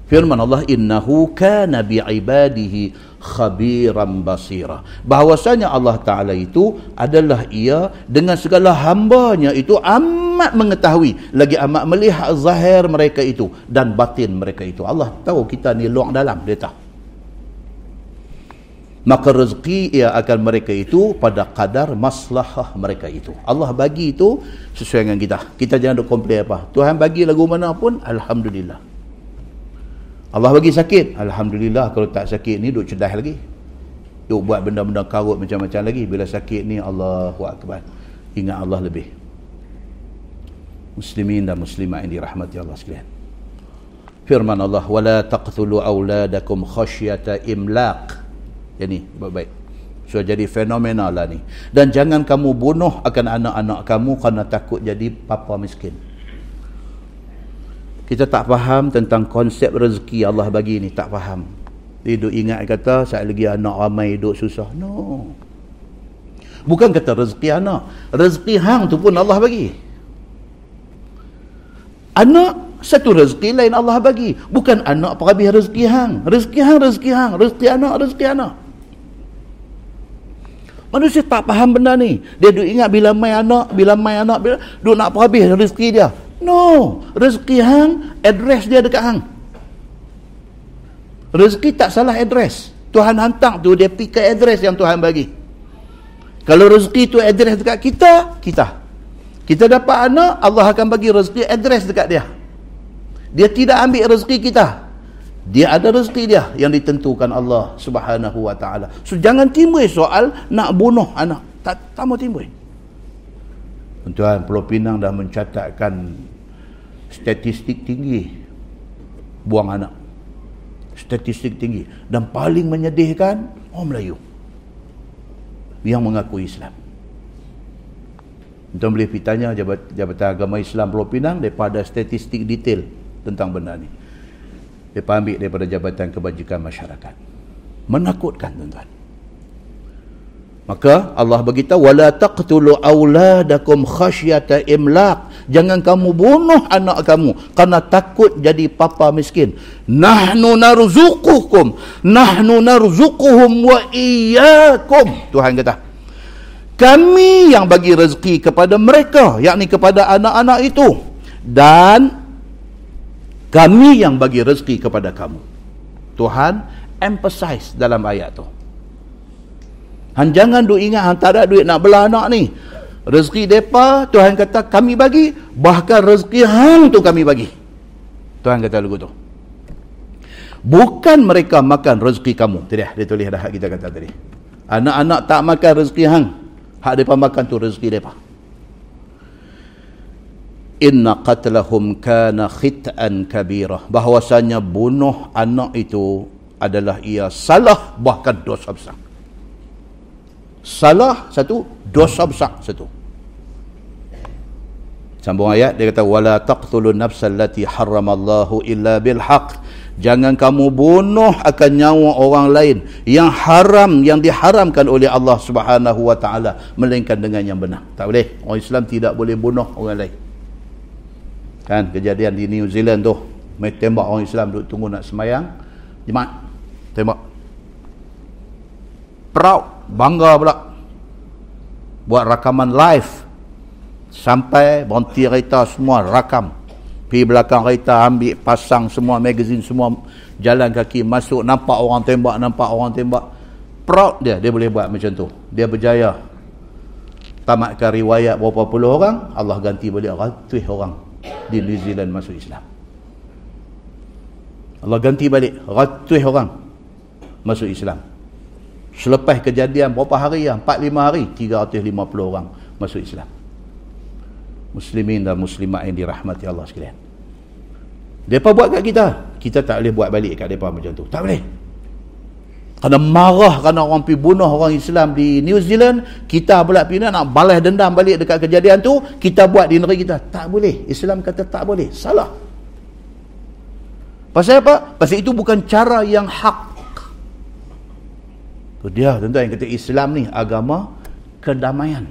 Firman Allah innahu kana bi'ibadihi khabiran basira. Bahwasanya Allah Taala itu adalah ia dengan segala hambanya itu amat mengetahui lagi amat melihat zahir mereka itu dan batin mereka itu. Allah tahu kita ni luang dalam dia tahu maka rezeki ia akan mereka itu pada kadar maslahah mereka itu. Allah bagi itu sesuai dengan kita. Kita jangan duk komplain apa. Tuhan bagi lagu mana pun Alhamdulillah. Allah bagi sakit Alhamdulillah. Kalau tak sakit ni duk cedah lagi. Duk buat benda-benda karut macam-macam lagi. Bila sakit ni Allahu Akbar. Ingat Allah lebih. Muslimin dan muslimat yang dirahmati Allah sekalian. Firman Allah wala taqtulu auladakum khasyata imlaq jadi baik-baik. So jadi fenomena lah ni. Dan jangan kamu bunuh akan anak-anak kamu kerana takut jadi papa miskin. Kita tak faham tentang konsep rezeki Allah bagi ni. Tak faham. Dia duduk ingat kata, saya lagi anak ramai duduk susah. No. Bukan kata rezeki anak. Rezeki hang tu pun Allah bagi. Anak satu rezeki lain Allah bagi. Bukan anak perhabis rezeki hang. Rezeki hang, rezeki hang. Rezeki anak, rezeki anak. Manusia tak faham benda ni. Dia duk ingat bila mai anak, bila mai anak, bila duk nak habis rezeki dia. No. Rezeki hang, address dia dekat hang. Rezeki tak salah address. Tuhan hantar tu, dia pergi ke address yang Tuhan bagi. Kalau rezeki tu address dekat kita, kita. Kita dapat anak, Allah akan bagi rezeki address dekat dia. Dia tidak ambil rezeki kita dia ada rezeki dia yang ditentukan Allah Subhanahu wa taala. So jangan timbul soal nak bunuh anak. Tak tak mau timbul. Tuan Pulau Pinang dah mencatatkan statistik tinggi buang anak. Statistik tinggi dan paling menyedihkan orang Melayu yang mengaku Islam. Tuan boleh pergi tanya Jabatan Agama Islam Pulau Pinang daripada statistik detail tentang benda ni dia ambil daripada Jabatan Kebajikan Masyarakat. Menakutkan tuan-tuan. Maka Allah beritahu wala taqtulu auladakum khasyata imlaq. Jangan kamu bunuh anak kamu kerana takut jadi papa miskin. Nahnu narzuqukum, nahnu narzuquhum wa iyyakum. Tuhan kata. Kami yang bagi rezeki kepada mereka, yakni kepada anak-anak itu dan kami yang bagi rezeki kepada kamu. Tuhan emphasize dalam ayat tu. Han jangan duk ingat han tak ada duit nak belah anak ni. Rezeki depa Tuhan kata kami bagi. Bahkan rezeki hang tu kami bagi. Tuhan kata lagu tu. Bukan mereka makan rezeki kamu. Tadi dia tulis dah kita kata tadi. Anak-anak tak makan rezeki hang. Hak depa makan tu rezeki depa inna qatlahum kana khit'an kabira bahwasanya bunuh anak itu adalah ia salah bahkan dosa besar. Salah satu dosa besar satu. Sambung ayat dia kata wala taqtulun nafsal lati harramallahu illa bil haqq jangan kamu bunuh akan nyawa orang lain yang haram yang diharamkan oleh Allah Subhanahu wa taala melainkan dengan yang benar. Tak boleh. Orang Islam tidak boleh bunuh orang lain kan kejadian di New Zealand tu. Mai tembak orang Islam duduk tunggu nak semayang jemaat tembak. Proud bangga pula. Buat rakaman live. Sampai berhenti kereta semua rakam. Pergi belakang kereta ambil pasang semua magazin semua jalan kaki masuk nampak orang tembak nampak orang tembak. Proud dia dia boleh buat macam tu. Dia berjaya. Tamatkan riwayat berapa puluh orang Allah ganti balik ratus orang di New Zealand masuk Islam. Allah ganti balik. Ratus orang masuk Islam. Selepas kejadian berapa hari ya? 4-5 hari 350 orang masuk Islam. Muslimin dan muslimat yang dirahmati Allah sekalian. Mereka buat kat kita? Kita tak boleh buat balik kat mereka macam tu. Tak boleh kerana marah kerana orang pergi bunuh orang Islam di New Zealand kita pula pergi nak balas dendam balik dekat kejadian tu kita buat di negeri kita tak boleh Islam kata tak boleh salah pasal apa? pasal itu bukan cara yang hak Tu dia tuan-tuan yang kata Islam ni agama kedamaian.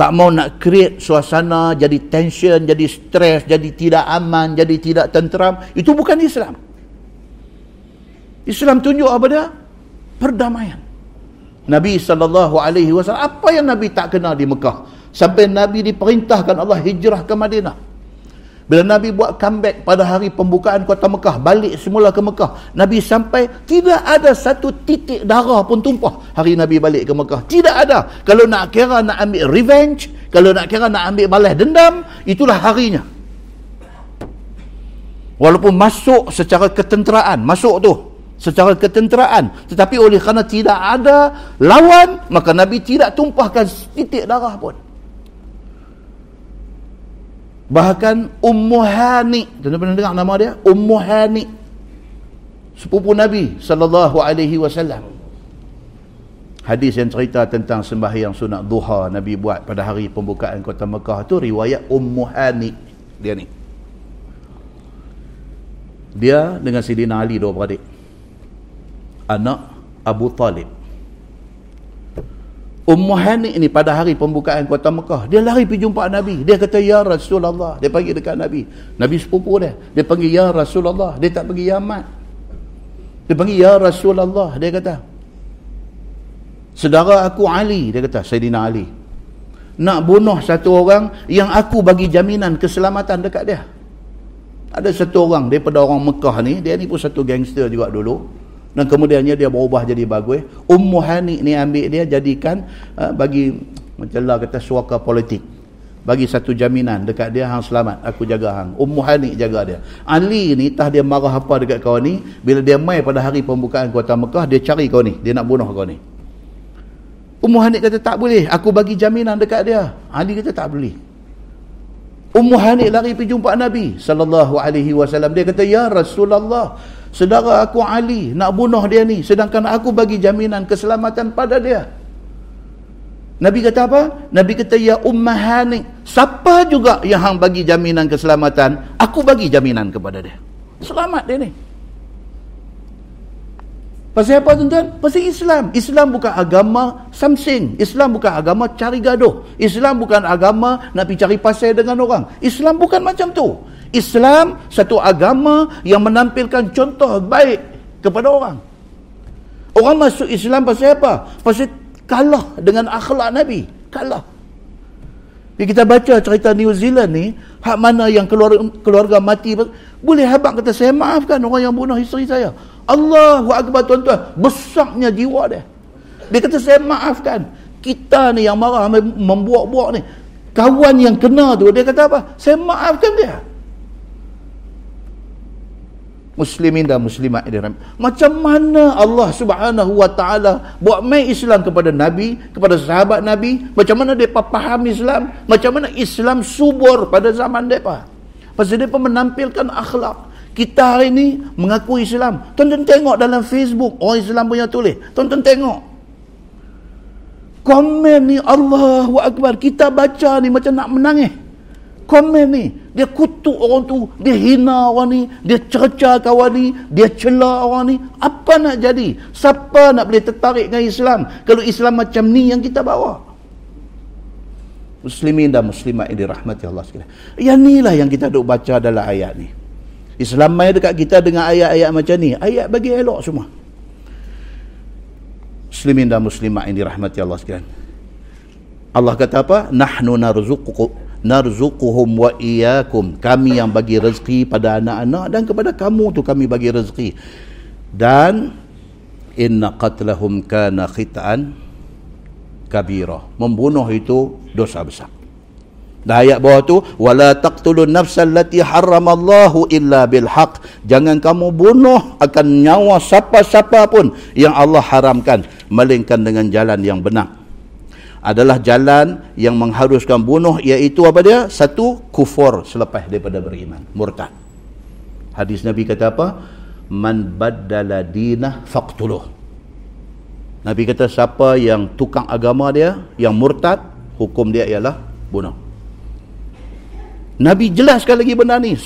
Tak mau nak create suasana jadi tension, jadi stres, jadi tidak aman, jadi tidak tenteram. Itu bukan Islam. Islam tunjuk apa dia? Perdamaian. Nabi SAW, apa yang Nabi tak kenal di Mekah? Sampai Nabi diperintahkan Allah hijrah ke Madinah. Bila Nabi buat comeback pada hari pembukaan kota Mekah, balik semula ke Mekah, Nabi sampai tidak ada satu titik darah pun tumpah hari Nabi balik ke Mekah. Tidak ada. Kalau nak kira nak ambil revenge, kalau nak kira nak ambil balas dendam, itulah harinya. Walaupun masuk secara ketenteraan, masuk tu secara ketenteraan, tetapi oleh kerana tidak ada lawan, maka Nabi tidak tumpahkan titik darah pun. Bahkan Ummu Hani, tuan pernah dengar nama dia? Ummu Hani. Sepupu Nabi sallallahu alaihi wasallam. Hadis yang cerita tentang sembahyang sunat duha Nabi buat pada hari pembukaan kota Mekah tu riwayat Ummu Hani dia ni. Dia dengan Sidina Ali dua beradik. Anak Abu Talib. Ummu Hani ni pada hari pembukaan kota Mekah, dia lari pergi jumpa Nabi. Dia kata, Ya Rasulullah. Dia panggil dekat Nabi. Nabi sepupu dia. Dia panggil, Ya Rasulullah. Dia tak panggil Ya Mat. Dia panggil, Ya Rasulullah. Dia kata, Sedara aku Ali. Dia kata, Sayyidina Ali. Nak bunuh satu orang yang aku bagi jaminan keselamatan dekat dia. Ada satu orang daripada orang Mekah ni. Dia ni pun satu gangster juga dulu dan kemudiannya dia berubah jadi bagus. Ummu Hani ni ambil dia jadikan uh, bagi macam lah kata suaka politik. Bagi satu jaminan dekat dia hang selamat aku jaga hang. Ummu Hani jaga dia. Ali ni tah dia marah apa dekat kau ni bila dia mai pada hari pembukaan kota Mekah dia cari kau ni dia nak bunuh kau ni. Ummu Hani kata tak boleh aku bagi jaminan dekat dia. Ali kata tak boleh. Ummu Hani lari pergi jumpa Nabi sallallahu alaihi wasallam. Dia kata ya Rasulullah Sedara aku Ali nak bunuh dia ni sedangkan aku bagi jaminan keselamatan pada dia. Nabi kata apa? Nabi kata ya ummahani. Siapa juga yang hang bagi jaminan keselamatan, aku bagi jaminan kepada dia. Selamat dia ni. Pasal apa tuan-tuan? Pasal Islam. Islam bukan agama samsing. Islam bukan agama cari gaduh. Islam bukan agama nak pergi cari pasal dengan orang. Islam bukan macam tu. Islam satu agama yang menampilkan contoh baik kepada orang. Orang masuk Islam pasal apa? Pasal kalah dengan akhlak Nabi. Kalah. Jadi kita baca cerita New Zealand ni, hak mana yang keluarga, keluarga mati, boleh habak kata, saya maafkan orang yang bunuh isteri saya. Allahu Akbar tuan-tuan, besarnya jiwa dia. Dia kata, saya maafkan. Kita ni yang marah, membuat-buat ni. Kawan yang kena tu, dia kata apa? Saya maafkan dia muslimin dan muslimat yang Macam mana Allah Subhanahu wa taala buat mai Islam kepada nabi, kepada sahabat nabi? Macam mana depa faham Islam? Macam mana Islam subur pada zaman depa? Pasal depa menampilkan akhlak. Kita hari ini mengaku Islam. Tonton tengok dalam Facebook orang Islam punya tulis. Tonton tengok. Komen ni Allahu Akbar. Kita baca ni macam nak menangis. Komen ni dia kutuk orang tu dia hina orang ni dia cerca kawan ni dia cela orang ni. Apa nak jadi? Siapa nak boleh tertarik dengan Islam? Kalau Islam macam ni yang kita bawa. Muslimin dan muslimat ini rahmati Allah sekalian. Yang inilah yang kita duk baca dalam ayat ni. Islam mai dekat kita dengan ayat-ayat macam ni ayat bagi elok semua. Muslimin dan muslimat ini rahmati Allah sekalian. Allah kata apa? Nahnu narzuqukum narzuquhum wa iyyakum. Kami yang bagi rezeki pada anak-anak dan kepada kamu tu kami bagi rezeki. Dan inna qatlahum kana khita'an kabira. Membunuh itu dosa besar. Dan ayat bawah tu wala taqtulun nafsal lati harramallahu illa bil haqq jangan kamu bunuh akan nyawa siapa-siapa pun yang Allah haramkan melainkan dengan jalan yang benar adalah jalan yang mengharuskan bunuh iaitu apa dia? Satu, kufur selepas daripada beriman. Murtad. Hadis Nabi kata apa? Man baddala dinah faqtuluh. Nabi kata siapa yang tukang agama dia, yang murtad, hukum dia ialah bunuh. Nabi jelaskan lagi benda ni.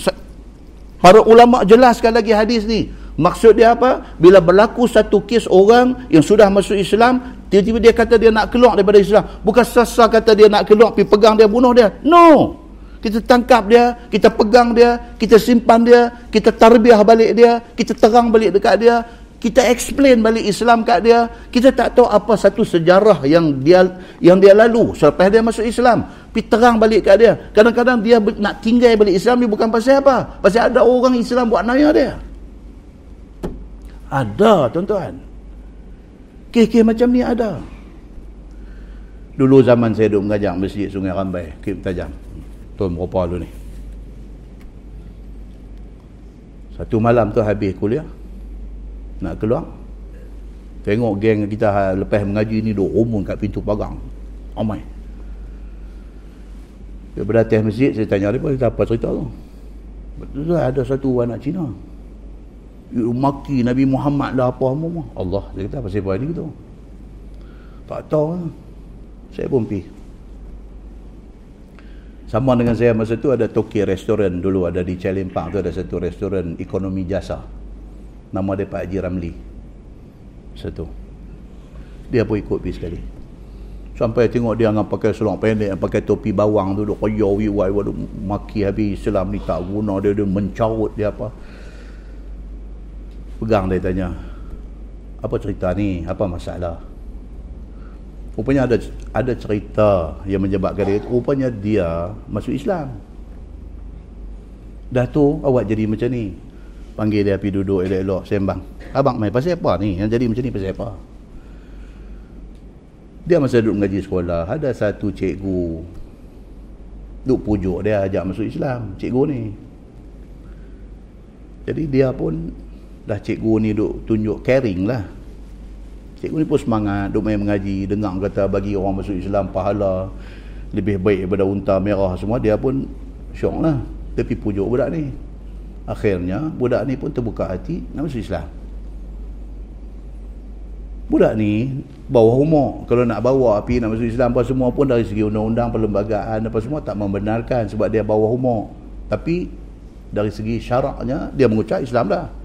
Para ulama jelaskan lagi hadis ni. Maksud dia apa? Bila berlaku satu kes orang yang sudah masuk Islam, Tiba-tiba dia kata dia nak keluar daripada Islam. Bukan sasa kata dia nak keluar, pergi pegang dia, bunuh dia. No. Kita tangkap dia, kita pegang dia, kita simpan dia, kita tarbiah balik dia, kita terang balik dekat dia, kita explain balik Islam kat dia. Kita tak tahu apa satu sejarah yang dia yang dia lalu selepas dia masuk Islam. Pergi terang balik kat dia. Kadang-kadang dia nak tinggal balik Islam ni bukan pasal apa? Pasal ada orang Islam buat naya dia. Ada, tuan-tuan. Kes-kes macam ni ada. Dulu zaman saya duduk mengajar masjid Sungai Rambai, Kip Tajam. Tahun berapa dulu ni? Satu malam tu habis kuliah. Nak keluar. Tengok geng kita lepas mengaji ni duduk rumun kat pintu pagang. Amai. Dia berdatang masjid, saya tanya dia, apa cerita tu? Betul ada satu anak Cina maki Nabi Muhammad lah apa semua Allah dia kata apa saya buat ni gitu tak tahu lah. saya pun pergi. Sama dengan saya masa tu ada Toki restoran dulu ada di Park tu ada satu restoran ekonomi jasa. Nama dia Pak Haji Ramli. Satu dia pun ikut pergi sekali. Sampai tengok dia dengan pakai seluar pendek pakai topi bawang tu duk koyo wi wai maki habis Islam ni tak guna dia dia mencarut dia apa pegang dia tanya. Apa cerita ni? Apa masalah? Rupanya ada ada cerita yang menyebabkan dia rupanya dia masuk Islam. Dah tu awak jadi macam ni. Panggil dia pergi duduk elok-elok sembang. Abang main pasal apa ni? Yang jadi macam ni pasal apa? Dia masa duduk mengaji sekolah ada satu cikgu duduk pujuk dia ajak masuk Islam cikgu ni. Jadi dia pun dah cikgu ni duk tunjuk caring lah. Cikgu ni pun semangat duk main mengaji dengar kata bagi orang masuk Islam pahala lebih baik daripada unta merah semua dia pun syok lah. Tapi pujuk budak ni. Akhirnya budak ni pun terbuka hati nak masuk Islam. Budak ni bawah umur. Kalau nak bawa api nak masuk Islam apa semua pun dari segi undang-undang perlembagaan apa semua tak membenarkan sebab dia bawah umur. Tapi dari segi syaraknya dia mengucap Islam dah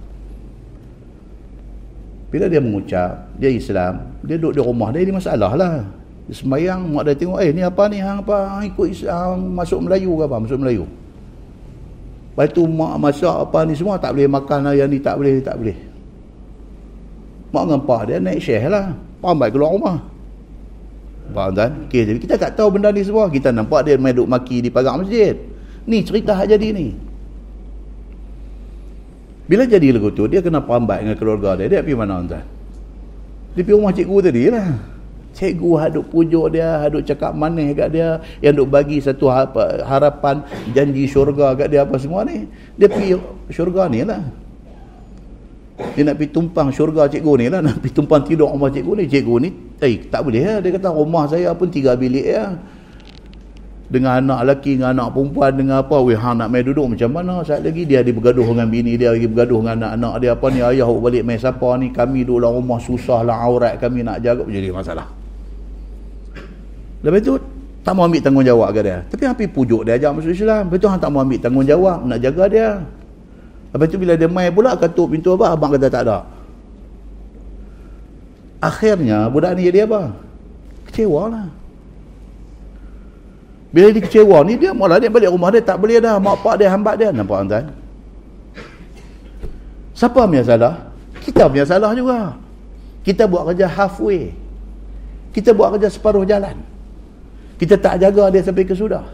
bila dia mengucap, dia Islam, dia duduk di rumah dia, ini masalah lah. Dia sembayang, mak dia tengok, eh ni apa ni, hang apa, ikut Islam, masuk Melayu ke apa, masuk Melayu. Lepas tu mak masak apa ni semua, tak boleh makan lah, yang ni tak boleh, tak boleh. Mak dengan pak dia naik syekh lah, pambat keluar rumah. Faham tak? Okay, kita tak tahu benda ni semua, kita nampak dia main duduk maki di pagar masjid. Ni cerita jadi ni. Bila jadi lagu tu, dia kena pambat dengan keluarga dia. Dia pergi mana tuan? Dia pergi rumah cikgu tadi lah. Cikgu haduk pujuk dia, haduk cakap manis kat dia, yang duk bagi satu harapan, janji syurga kat dia apa semua ni. Dia pergi syurga ni lah. Dia nak pergi tumpang syurga cikgu ni lah. Nak pergi tumpang tidur rumah cikgu ni. Cikgu ni, eh tak boleh lah. Dia kata rumah saya pun tiga bilik ya dengan anak lelaki dengan anak perempuan dengan apa weh hang nak mai duduk macam mana? Saat lagi dia ada bergaduh dengan bini dia lagi bergaduh dengan anak-anak dia. Apa ni ayah balik mai siapa ni? Kami duduk dalam rumah susah lah aurat kami nak jaga. Jadi masalah. Lepas tu tak mau ambil tanggungjawab ke dia. Tapi hampir pujuk dia ajak masuk Islam. Betul hang tak mau ambil tanggungjawab nak jaga dia. Lepas tu bila dia main pula ketuk pintu abang abang kata tak ada. Akhirnya budak ni jadi apa? Kecewa lah bila dia kecewa ni dia malah dia balik rumah dia tak boleh dah. Mak pak dia hambat dia. Nampak tuan siapa punya salah? Kita punya salah juga. Kita buat kerja halfway. Kita buat kerja separuh jalan. Kita tak jaga dia sampai ke sudah.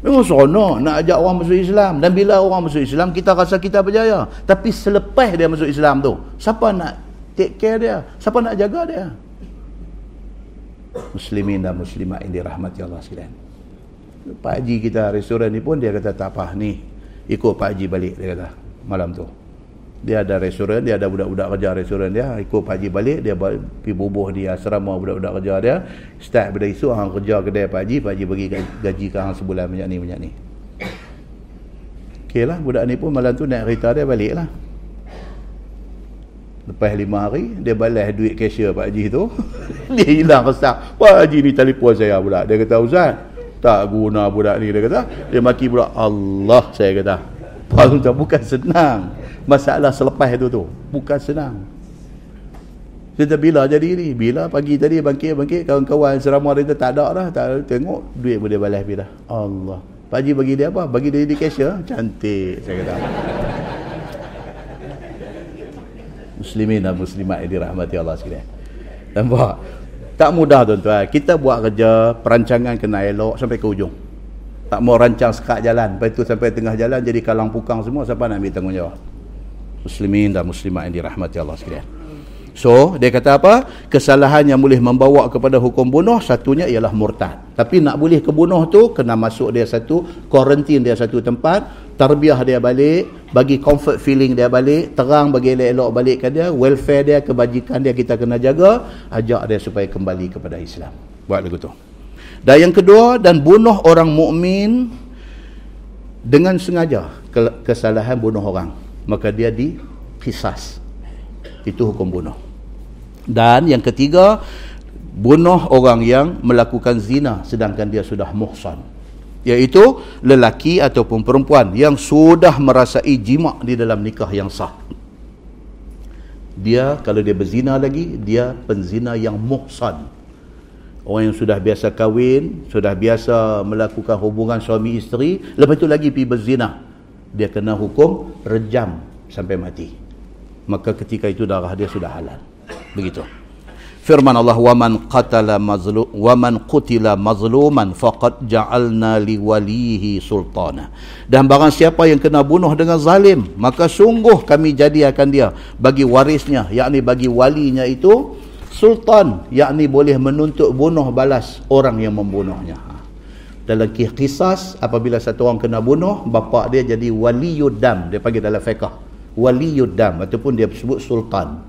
Memang seronok nak ajak orang masuk Islam. Dan bila orang masuk Islam kita rasa kita berjaya. Tapi selepas dia masuk Islam tu siapa nak take care dia? Siapa nak jaga dia? Muslimin dan muslimat ini rahmati Allah sekalian Pak Haji kita restoran ni pun dia kata tak apa ni ikut Pak Haji balik dia kata malam tu. Dia ada restoran dia ada budak-budak kerja restoran dia ikut Pak Haji balik dia pergi bubuh di asrama budak-budak kerja dia. Start pada isu hang kerja kedai Pak Haji Pak Haji bagi gaji ke hang sebulan banyak ni banyak ni. Ok lah budak ni pun malam tu naik kereta dia balik lah lepas lima hari dia balas duit cashier Pak Haji tu. Dia hilang kesah Pak Haji ni telefon saya pula dia kata Ustaz tak guna budak ni dia kata. Dia maki pula Allah saya kata. Paling bukan senang. Masalah selepas itu tu bukan senang. Kita bila jadi ni. Bila pagi tadi bangkit-bangkit kawan-kawan serama kita tak ada dah tak tengok duit boleh balas bila Allah. Pagi bagi dia apa? Bagi dia di cashier cantik saya kata. Muslimin dan muslimat yang dirahmati Allah sekalian. Nampak tak mudah tuan-tuan. Kita buat kerja, perancangan kena elok sampai ke ujung. Tak mau rancang sekat jalan. Lepas itu sampai tengah jalan jadi kalang pukang semua. Siapa nak ambil tanggungjawab? Muslimin dan muslimat yang dirahmati Allah sekalian. So, dia kata apa? Kesalahan yang boleh membawa kepada hukum bunuh, satunya ialah murtad. Tapi nak boleh kebunuh tu, kena masuk dia satu, quarantine dia satu tempat, tarbiah dia balik, bagi comfort feeling dia balik, terang bagi elok-elok balik ke dia, welfare dia, kebajikan dia kita kena jaga, ajak dia supaya kembali kepada Islam. Buat lagu tu. Dan yang kedua, dan bunuh orang mukmin dengan sengaja kesalahan bunuh orang. Maka dia dikisas. Itu hukum bunuh. Dan yang ketiga, bunuh orang yang melakukan zina sedangkan dia sudah muhsan. Iaitu lelaki ataupun perempuan yang sudah merasai jima' di dalam nikah yang sah. Dia kalau dia berzina lagi, dia penzina yang muhsan. Orang yang sudah biasa kahwin, sudah biasa melakukan hubungan suami isteri, lepas itu lagi pergi berzina. Dia kena hukum rejam sampai mati. Maka ketika itu darah dia sudah halal begitu. Firman Allah wa man qatala mazlum wa man qutila mazluman faqad ja'alna li walihi sultana. Dan barang siapa yang kena bunuh dengan zalim maka sungguh kami jadikan dia bagi warisnya yakni bagi walinya itu sultan yakni boleh menuntut bunuh balas orang yang membunuhnya. Dalam kisah apabila satu orang kena bunuh bapa dia jadi waliyuddam dia panggil dalam fiqh waliyuddam ataupun dia sebut sultan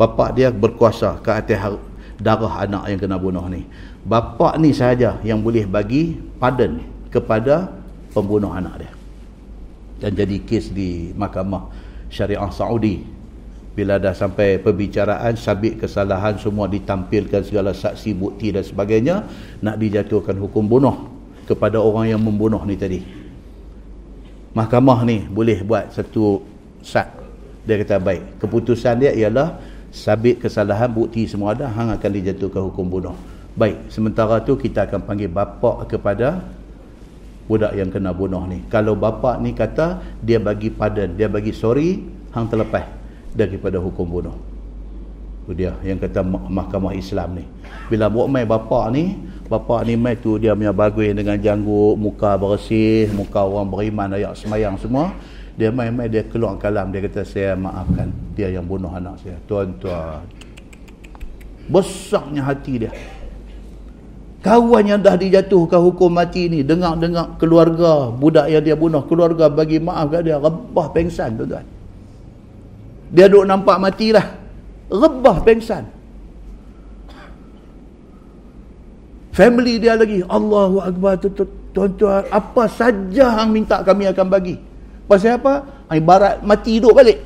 bapa dia berkuasa ke atas darah anak yang kena bunuh ni. Bapa ni sahaja yang boleh bagi pardon kepada pembunuh anak dia. Dan jadi kes di mahkamah syariah Saudi. Bila dah sampai perbicaraan sabit kesalahan semua ditampilkan segala saksi bukti dan sebagainya nak dijatuhkan hukum bunuh kepada orang yang membunuh ni tadi. Mahkamah ni boleh buat satu sat. Dia kata baik keputusan dia ialah sabit kesalahan bukti semua ada hang akan dijatuhkan hukum bunuh. Baik sementara tu kita akan panggil bapa kepada budak yang kena bunuh ni. Kalau bapa ni kata dia bagi pardon dia bagi sorry hang terlepas daripada hukum bunuh. Tu dia yang kata mahkamah Islam ni. Bila buat mai bapa ni bapa ni mai tu dia punya bagus dengan janggut muka bersih muka orang beriman ayat semayang semua dia main-main dia keluar kalam dia kata saya maafkan dia yang bunuh anak saya. Tuan-tuan. Besarnya hati dia. Kawan yang dah dijatuhkan hukum mati ni dengar-dengar keluarga budak yang dia bunuh keluarga bagi maaf kat dia rebah pengsan tuan-tuan. Dia duk nampak matilah. Rebah pengsan. Family dia lagi Allahu Akbar tuan-tuan apa saja yang minta kami akan bagi Pasal apa? Ibarat mati hidup balik.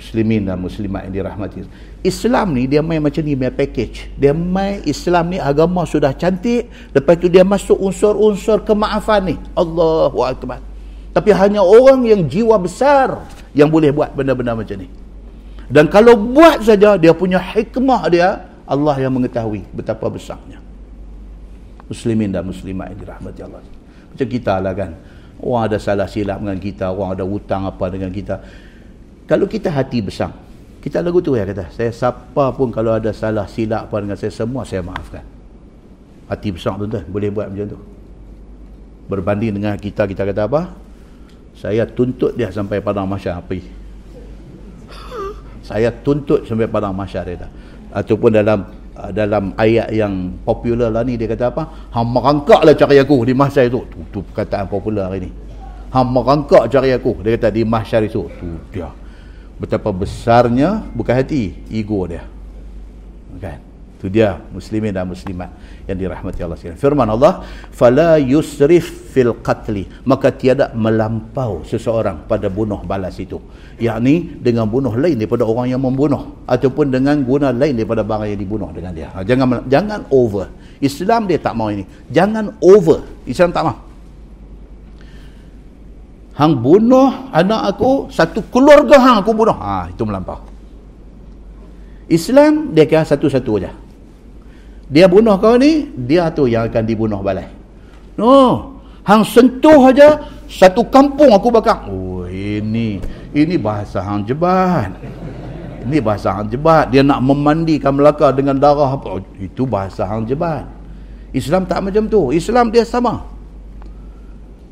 muslimin dan muslimat yang dirahmati. Islam ni dia main macam ni main package. Dia main Islam ni agama sudah cantik lepas tu dia masuk unsur-unsur kemaafan ni. Allahu Akbar. Tapi hanya orang yang jiwa besar yang boleh buat benda-benda macam ni. Dan kalau buat saja dia punya hikmah dia Allah yang mengetahui betapa besarnya. Muslimin dan muslimat yang dirahmati Allah. Macam kita lah kan orang ada salah silap dengan kita. Orang ada hutang apa dengan kita. Kalau kita hati besar kita lagu tu ya kata saya siapa pun kalau ada salah silap apa dengan saya semua saya maafkan. Hati besar tu tuan boleh buat macam tu. Berbanding dengan kita kita kata apa? Saya tuntut dia sampai padang masyar api saya tuntut sampai padang masyar dia ataupun dalam dalam ayat yang popular lah ni dia kata apa? Hang merangkak lah cari aku di mahsyar itu tu, tu perkataan popular hari ni. Hang merangkak cari aku. Dia kata di mahsyar itu tu dia. Betapa besarnya bukan hati ego dia. Kan itu dia muslimin dan muslimat yang dirahmati Allah sekalian. Firman Allah, "Fala yusrif fil qatli." Maka tiada melampau seseorang pada bunuh balas itu. Yakni dengan bunuh lain daripada orang yang membunuh ataupun dengan guna lain daripada barang yang dibunuh dengan dia. Ha, jangan jangan over. Islam dia tak mau ini. Jangan over. Islam tak mau. Hang bunuh anak aku, satu keluarga hang aku bunuh. Ha, itu melampau. Islam dia kira satu-satu aja dia bunuh kau ni dia tu yang akan dibunuh balai. No hang sentuh aja satu kampung aku bakar. Oh ini ini bahasa hang jebat. Ini bahasa hang jebat. Dia nak memandikan Melaka dengan darah apa. Oh, itu bahasa hang jebat. Islam tak macam tu. Islam dia sama.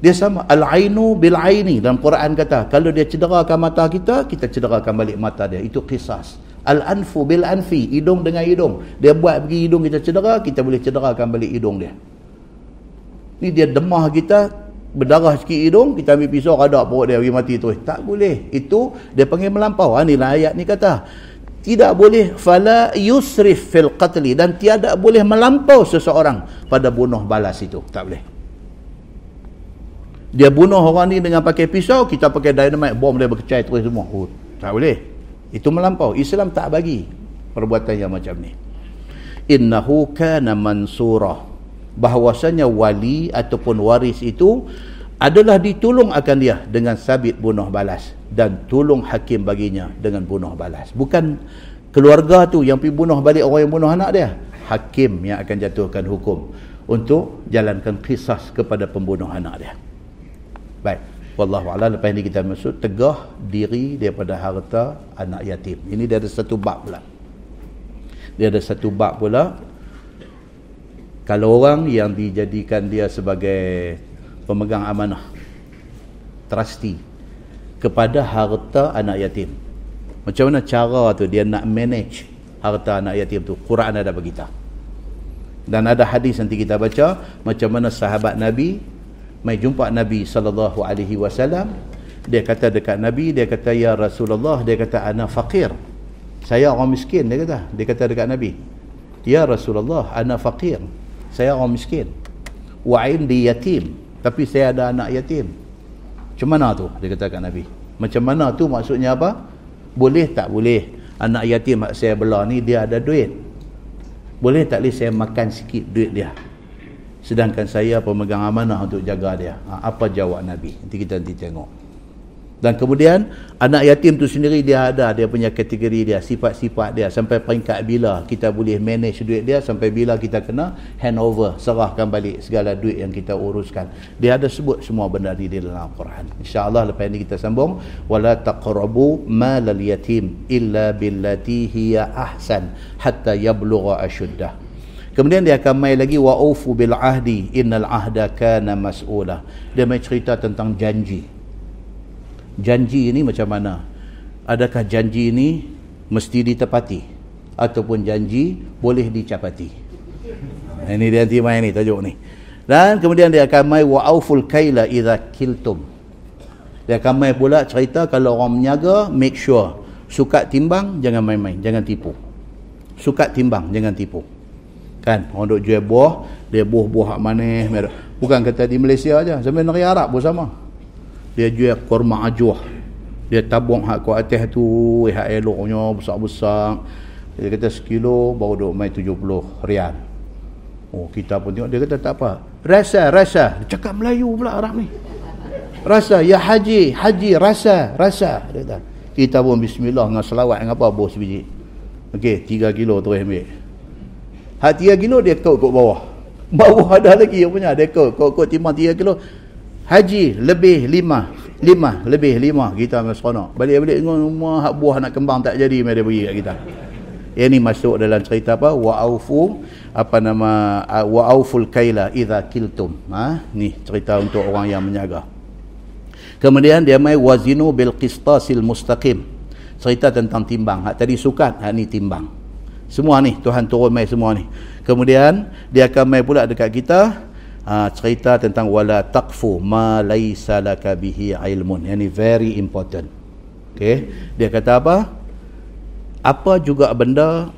Dia sama. Al-ainu bil aini dalam Quran kata kalau dia cederakan mata kita kita cederakan balik mata dia. Itu kisas Al-anfu bil anfi, hidung dengan hidung. Dia buat pergi hidung kita cedera, kita boleh cederakan balik hidung dia. Ni dia demah kita, berdarah sikit hidung, kita ambil pisau, ada perut dia pergi mati tu. Tak boleh. Itu dia panggil melampau. Ha, inilah ayat ni kata. Tidak boleh fala yusrif fil qatli dan tiada boleh melampau seseorang pada bunuh balas itu. Tak boleh. Dia bunuh orang ni dengan pakai pisau, kita pakai dynamite, bom dia berkecai terus semua. Oh, tak boleh. Itu melampau. Islam tak bagi perbuatan yang macam ni. Innahu kana mansurah. Bahawasanya wali ataupun waris itu adalah ditolong akan dia dengan sabit bunuh balas dan tolong hakim baginya dengan bunuh balas. Bukan keluarga tu yang pergi bunuh balik orang yang bunuh anak dia. Hakim yang akan jatuhkan hukum untuk jalankan kisah kepada pembunuh anak dia. Baik. Wallahu a'lam lepas ini kita masuk tegah diri daripada harta anak yatim. Ini dia ada satu bab pula. Dia ada satu bab pula. Kalau orang yang dijadikan dia sebagai pemegang amanah trustee kepada harta anak yatim. Macam mana cara tu dia nak manage harta anak yatim tu? Quran ada bagi kita. Dan ada hadis nanti kita baca macam mana sahabat Nabi mai jumpa Nabi sallallahu alaihi wasallam dia kata dekat Nabi dia kata ya Rasulullah dia kata ana faqir. Saya orang miskin dia kata. Dia kata dekat Nabi ya Rasulullah ana faqir. Saya orang miskin. Wa indi yatim. Tapi saya ada anak yatim. Macam mana tu? dia kata dekat Nabi. Macam mana tu maksudnya apa? Boleh tak boleh? Anak yatim saya belah ni dia ada duit. Boleh tak boleh saya makan sikit duit dia sedangkan saya pemegang amanah untuk jaga dia. Ha, apa jawab Nabi? Nanti kita nanti tengok. Dan kemudian anak yatim tu sendiri dia ada dia punya kategori dia sifat-sifat dia. Sampai peringkat bila kita boleh manage duit dia sampai bila kita kena hand over serahkan balik segala duit yang kita uruskan. Dia ada sebut semua benda ni di dalam Al-Quran. insyaAllah lepas ini kita sambung. Wala taqrabu malal yatim illa billati hiya ahsan hatta yablugha ashuddah Kemudian dia akan mai lagi wa ufu bil ahdi innal ahda kana mas'ula. Dia mai cerita tentang janji. Janji ini macam mana? Adakah janji ini mesti ditepati ataupun janji boleh dicapati? Ini dia nanti mai ni tajuk ni. Dan kemudian dia akan mai wa auful kaila idza kiltum. Dia akan mai pula cerita kalau orang menyaga make sure sukat timbang jangan main-main, jangan tipu. Sukat timbang jangan tipu kan? Orang duk jual buah dia buah-buah hak manis bukan kata di Malaysia aja. Sampai negeri Arab pun sama. Dia jual kurma ajuah. Dia tabung hak ku atas tu hak eloknya besar-besar. Dia kata sekilo baru duk main 70 rial. Oh kita pun tengok dia kata tak apa. Rasa rasa. Dia cakap Melayu pula Arab ni. Rasa ya haji haji rasa rasa. Dia kata kita pun bismillah dengan selawat dengan apa bos biji? Okey 3 kilo tu ambil hak 3 kilo dia kau kat bawah. Bawah ada lagi yang punya. Dia kau kau kau timbang 3 kilo. Haji lebih 5 lima lebih lima. Kita ambil seronok. Balik-balik tengok rumah hak buah nak kembang tak jadi mereka bagi kat kita. Ini masuk dalam cerita apa? Wa aufu apa nama wa auful kaila idza kiltum. Ha? Ni cerita untuk orang yang menjaga kemudian dia mai wazinu bil qistasil mustaqim. Cerita tentang timbang. Hak tadi sukat hak ni timbang semua ni Tuhan turun mai semua ni. Kemudian dia akan mai pula dekat kita ha, cerita tentang wala taqfu ma laisa laka bihi ilmun. Yani very important. Okey? Dia kata apa? Apa juga benda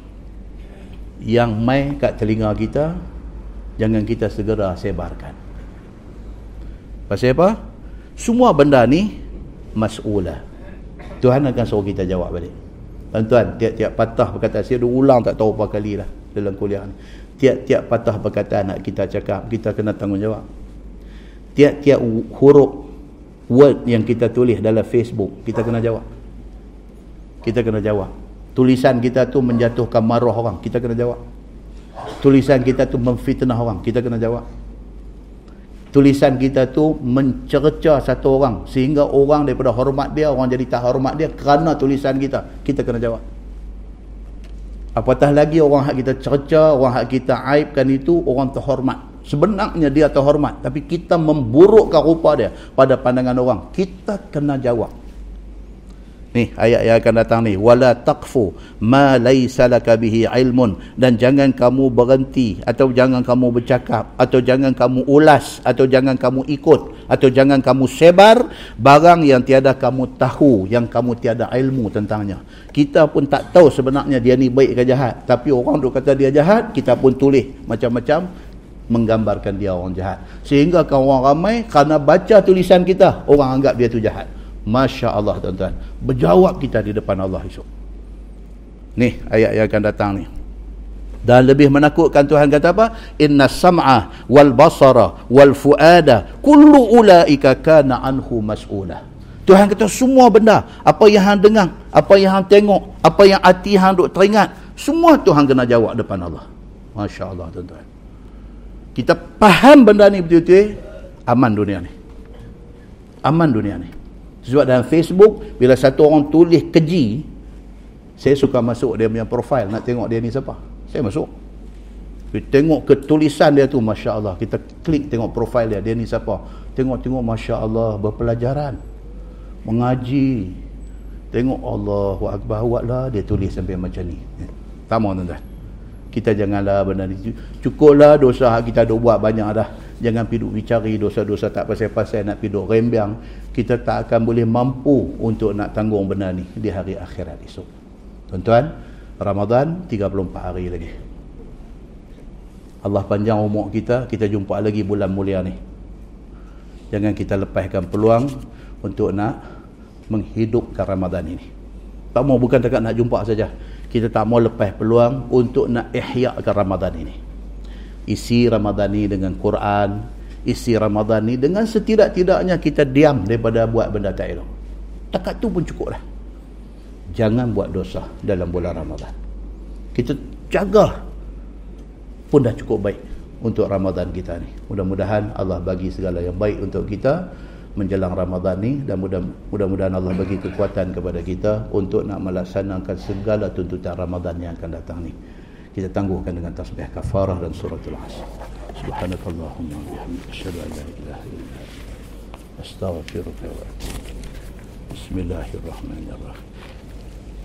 yang mai kat telinga kita jangan kita segera sebarkan. Pasal apa? Semua benda ni mas'ulah Tuhan akan suruh kita jawab balik tuan-tuan tiap-tiap patah perkataan saya dah ulang tak tahu berapa kali lah dalam kuliah ni. Tiap-tiap patah perkataan nak kita cakap kita kena tanggungjawab. Tiap-tiap huruf word yang kita tulis dalam Facebook kita kena jawab. Kita kena jawab. Tulisan kita tu menjatuhkan maruah orang kita kena jawab. Tulisan kita tu memfitnah orang kita kena jawab tulisan kita tu mencerca satu orang sehingga orang daripada hormat dia orang jadi tak hormat dia kerana tulisan kita kita kena jawab Apatah lagi orang hak kita cerca, orang hak kita aibkan itu orang terhormat. Sebenarnya dia terhormat, tapi kita memburukkan rupa dia pada pandangan orang. Kita kena jawab. Ni ayat yang akan datang ni wala taqfu ma laysa laka bihi ilmun dan jangan kamu berhenti atau jangan kamu bercakap atau jangan kamu ulas atau jangan kamu ikut atau jangan kamu sebar barang yang tiada kamu tahu yang kamu tiada ilmu tentangnya. Kita pun tak tahu sebenarnya dia ni baik ke jahat tapi orang duk kata dia jahat kita pun tulis macam-macam menggambarkan dia orang jahat. Sehingga kawan ramai kerana baca tulisan kita orang anggap dia tu jahat. Masya Allah tuan-tuan. Berjawab kita di depan Allah esok. Ni ayat yang akan datang ni. Dan lebih menakutkan Tuhan kata apa? Inna sam'a wal basara wal fuada kullu ulaika kana anhu mas'ula. Tuhan kata semua benda apa yang hang dengar apa yang hang tengok apa yang hati hang duk teringat semua Tuhan kena jawab depan Allah. Masya Allah tuan-tuan. Kita faham benda ni betul-betul aman dunia ni. Aman dunia ni sebab dalam Facebook bila satu orang tulis keji saya suka masuk dia punya profil. Nak tengok dia ni siapa? Saya masuk. Kita tengok ketulisan dia tu Masya Allah kita klik tengok profil dia. Dia ni siapa? Tengok-tengok Masya Allah berpelajaran. Mengaji. Tengok Allah Akbar. Lah dia tulis sampai macam ni. Tak mau tuan-tuan. Kita janganlah benda ni. Cukuplah dosa kita dah buat banyak dah jangan pergi duk bicari dosa-dosa tak pasal-pasal nak pergi duk rembiang kita tak akan boleh mampu untuk nak tanggung benda ni di hari akhirat esok. Tuan-tuan Ramadan 34 hari lagi. Allah panjang umur kita kita jumpa lagi bulan mulia ni. Jangan kita lepaskan peluang untuk nak menghidupkan Ramadan ini. Tak mau bukan dekat nak jumpa saja. Kita tak mau lepas peluang untuk nak ihyakan Ramadan ini isi Ramadan ini dengan Quran isi Ramadan ini dengan setidak-tidaknya kita diam daripada buat benda tak elok. Takat tu pun cukup lah. Jangan buat dosa dalam bulan Ramadan kita jaga pun dah cukup baik untuk Ramadan kita ni. Mudah-mudahan Allah bagi segala yang baik untuk kita menjelang Ramadan ni. Dan mudah-mudahan Allah bagi kekuatan kepada kita untuk nak melaksanakan segala tuntutan Ramadan yang akan datang ni. Kita tangguhkan dengan tasbih kafarah dan suratul asr. Subhanakallahumma wa bihamdika asyhadu an la ilaha illa anta astaghfiruka wa atubu Bismillahirrahmanirrahim.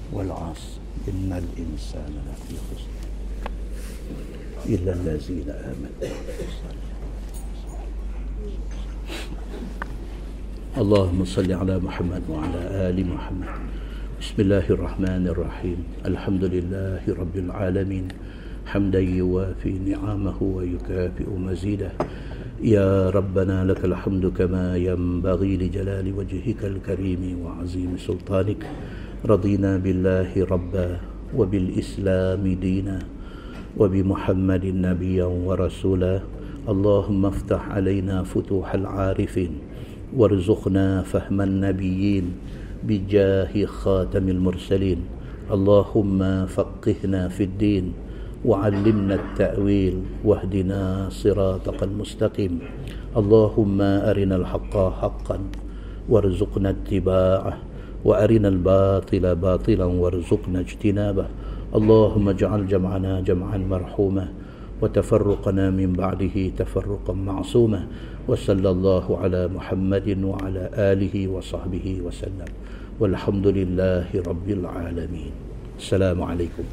Wal 'asr innal insana lafi khusr illa allazina amanu اللهم صل على محمد وعلى آل محمد بسم الله الرحمن الرحيم الحمد لله رب العالمين حمدا يوافي نعمه ويكافئ مزيده يا ربنا لك الحمد كما ينبغي لجلال وجهك الكريم وعظيم سلطانك رضينا بالله ربا وبالإسلام دينا وبمحمد نبيا ورسولا اللهم افتح علينا فتوح العارفين وارزقنا فهم النبيين بجاه خاتم المرسلين. اللهم فقهنا في الدين وعلمنا التأويل واهدنا صراطك المستقيم. اللهم أرنا الحق حقا وارزقنا اتباعه وأرنا الباطل باطلا وارزقنا اجتنابه. اللهم اجعل جمعنا جمعا مرحوما وتفرقنا من بعده تفرقا معصوما وصلى الله على محمد وعلى آله وصحبه وسلم. والحمد لله رب العالمين. السلام عليكم.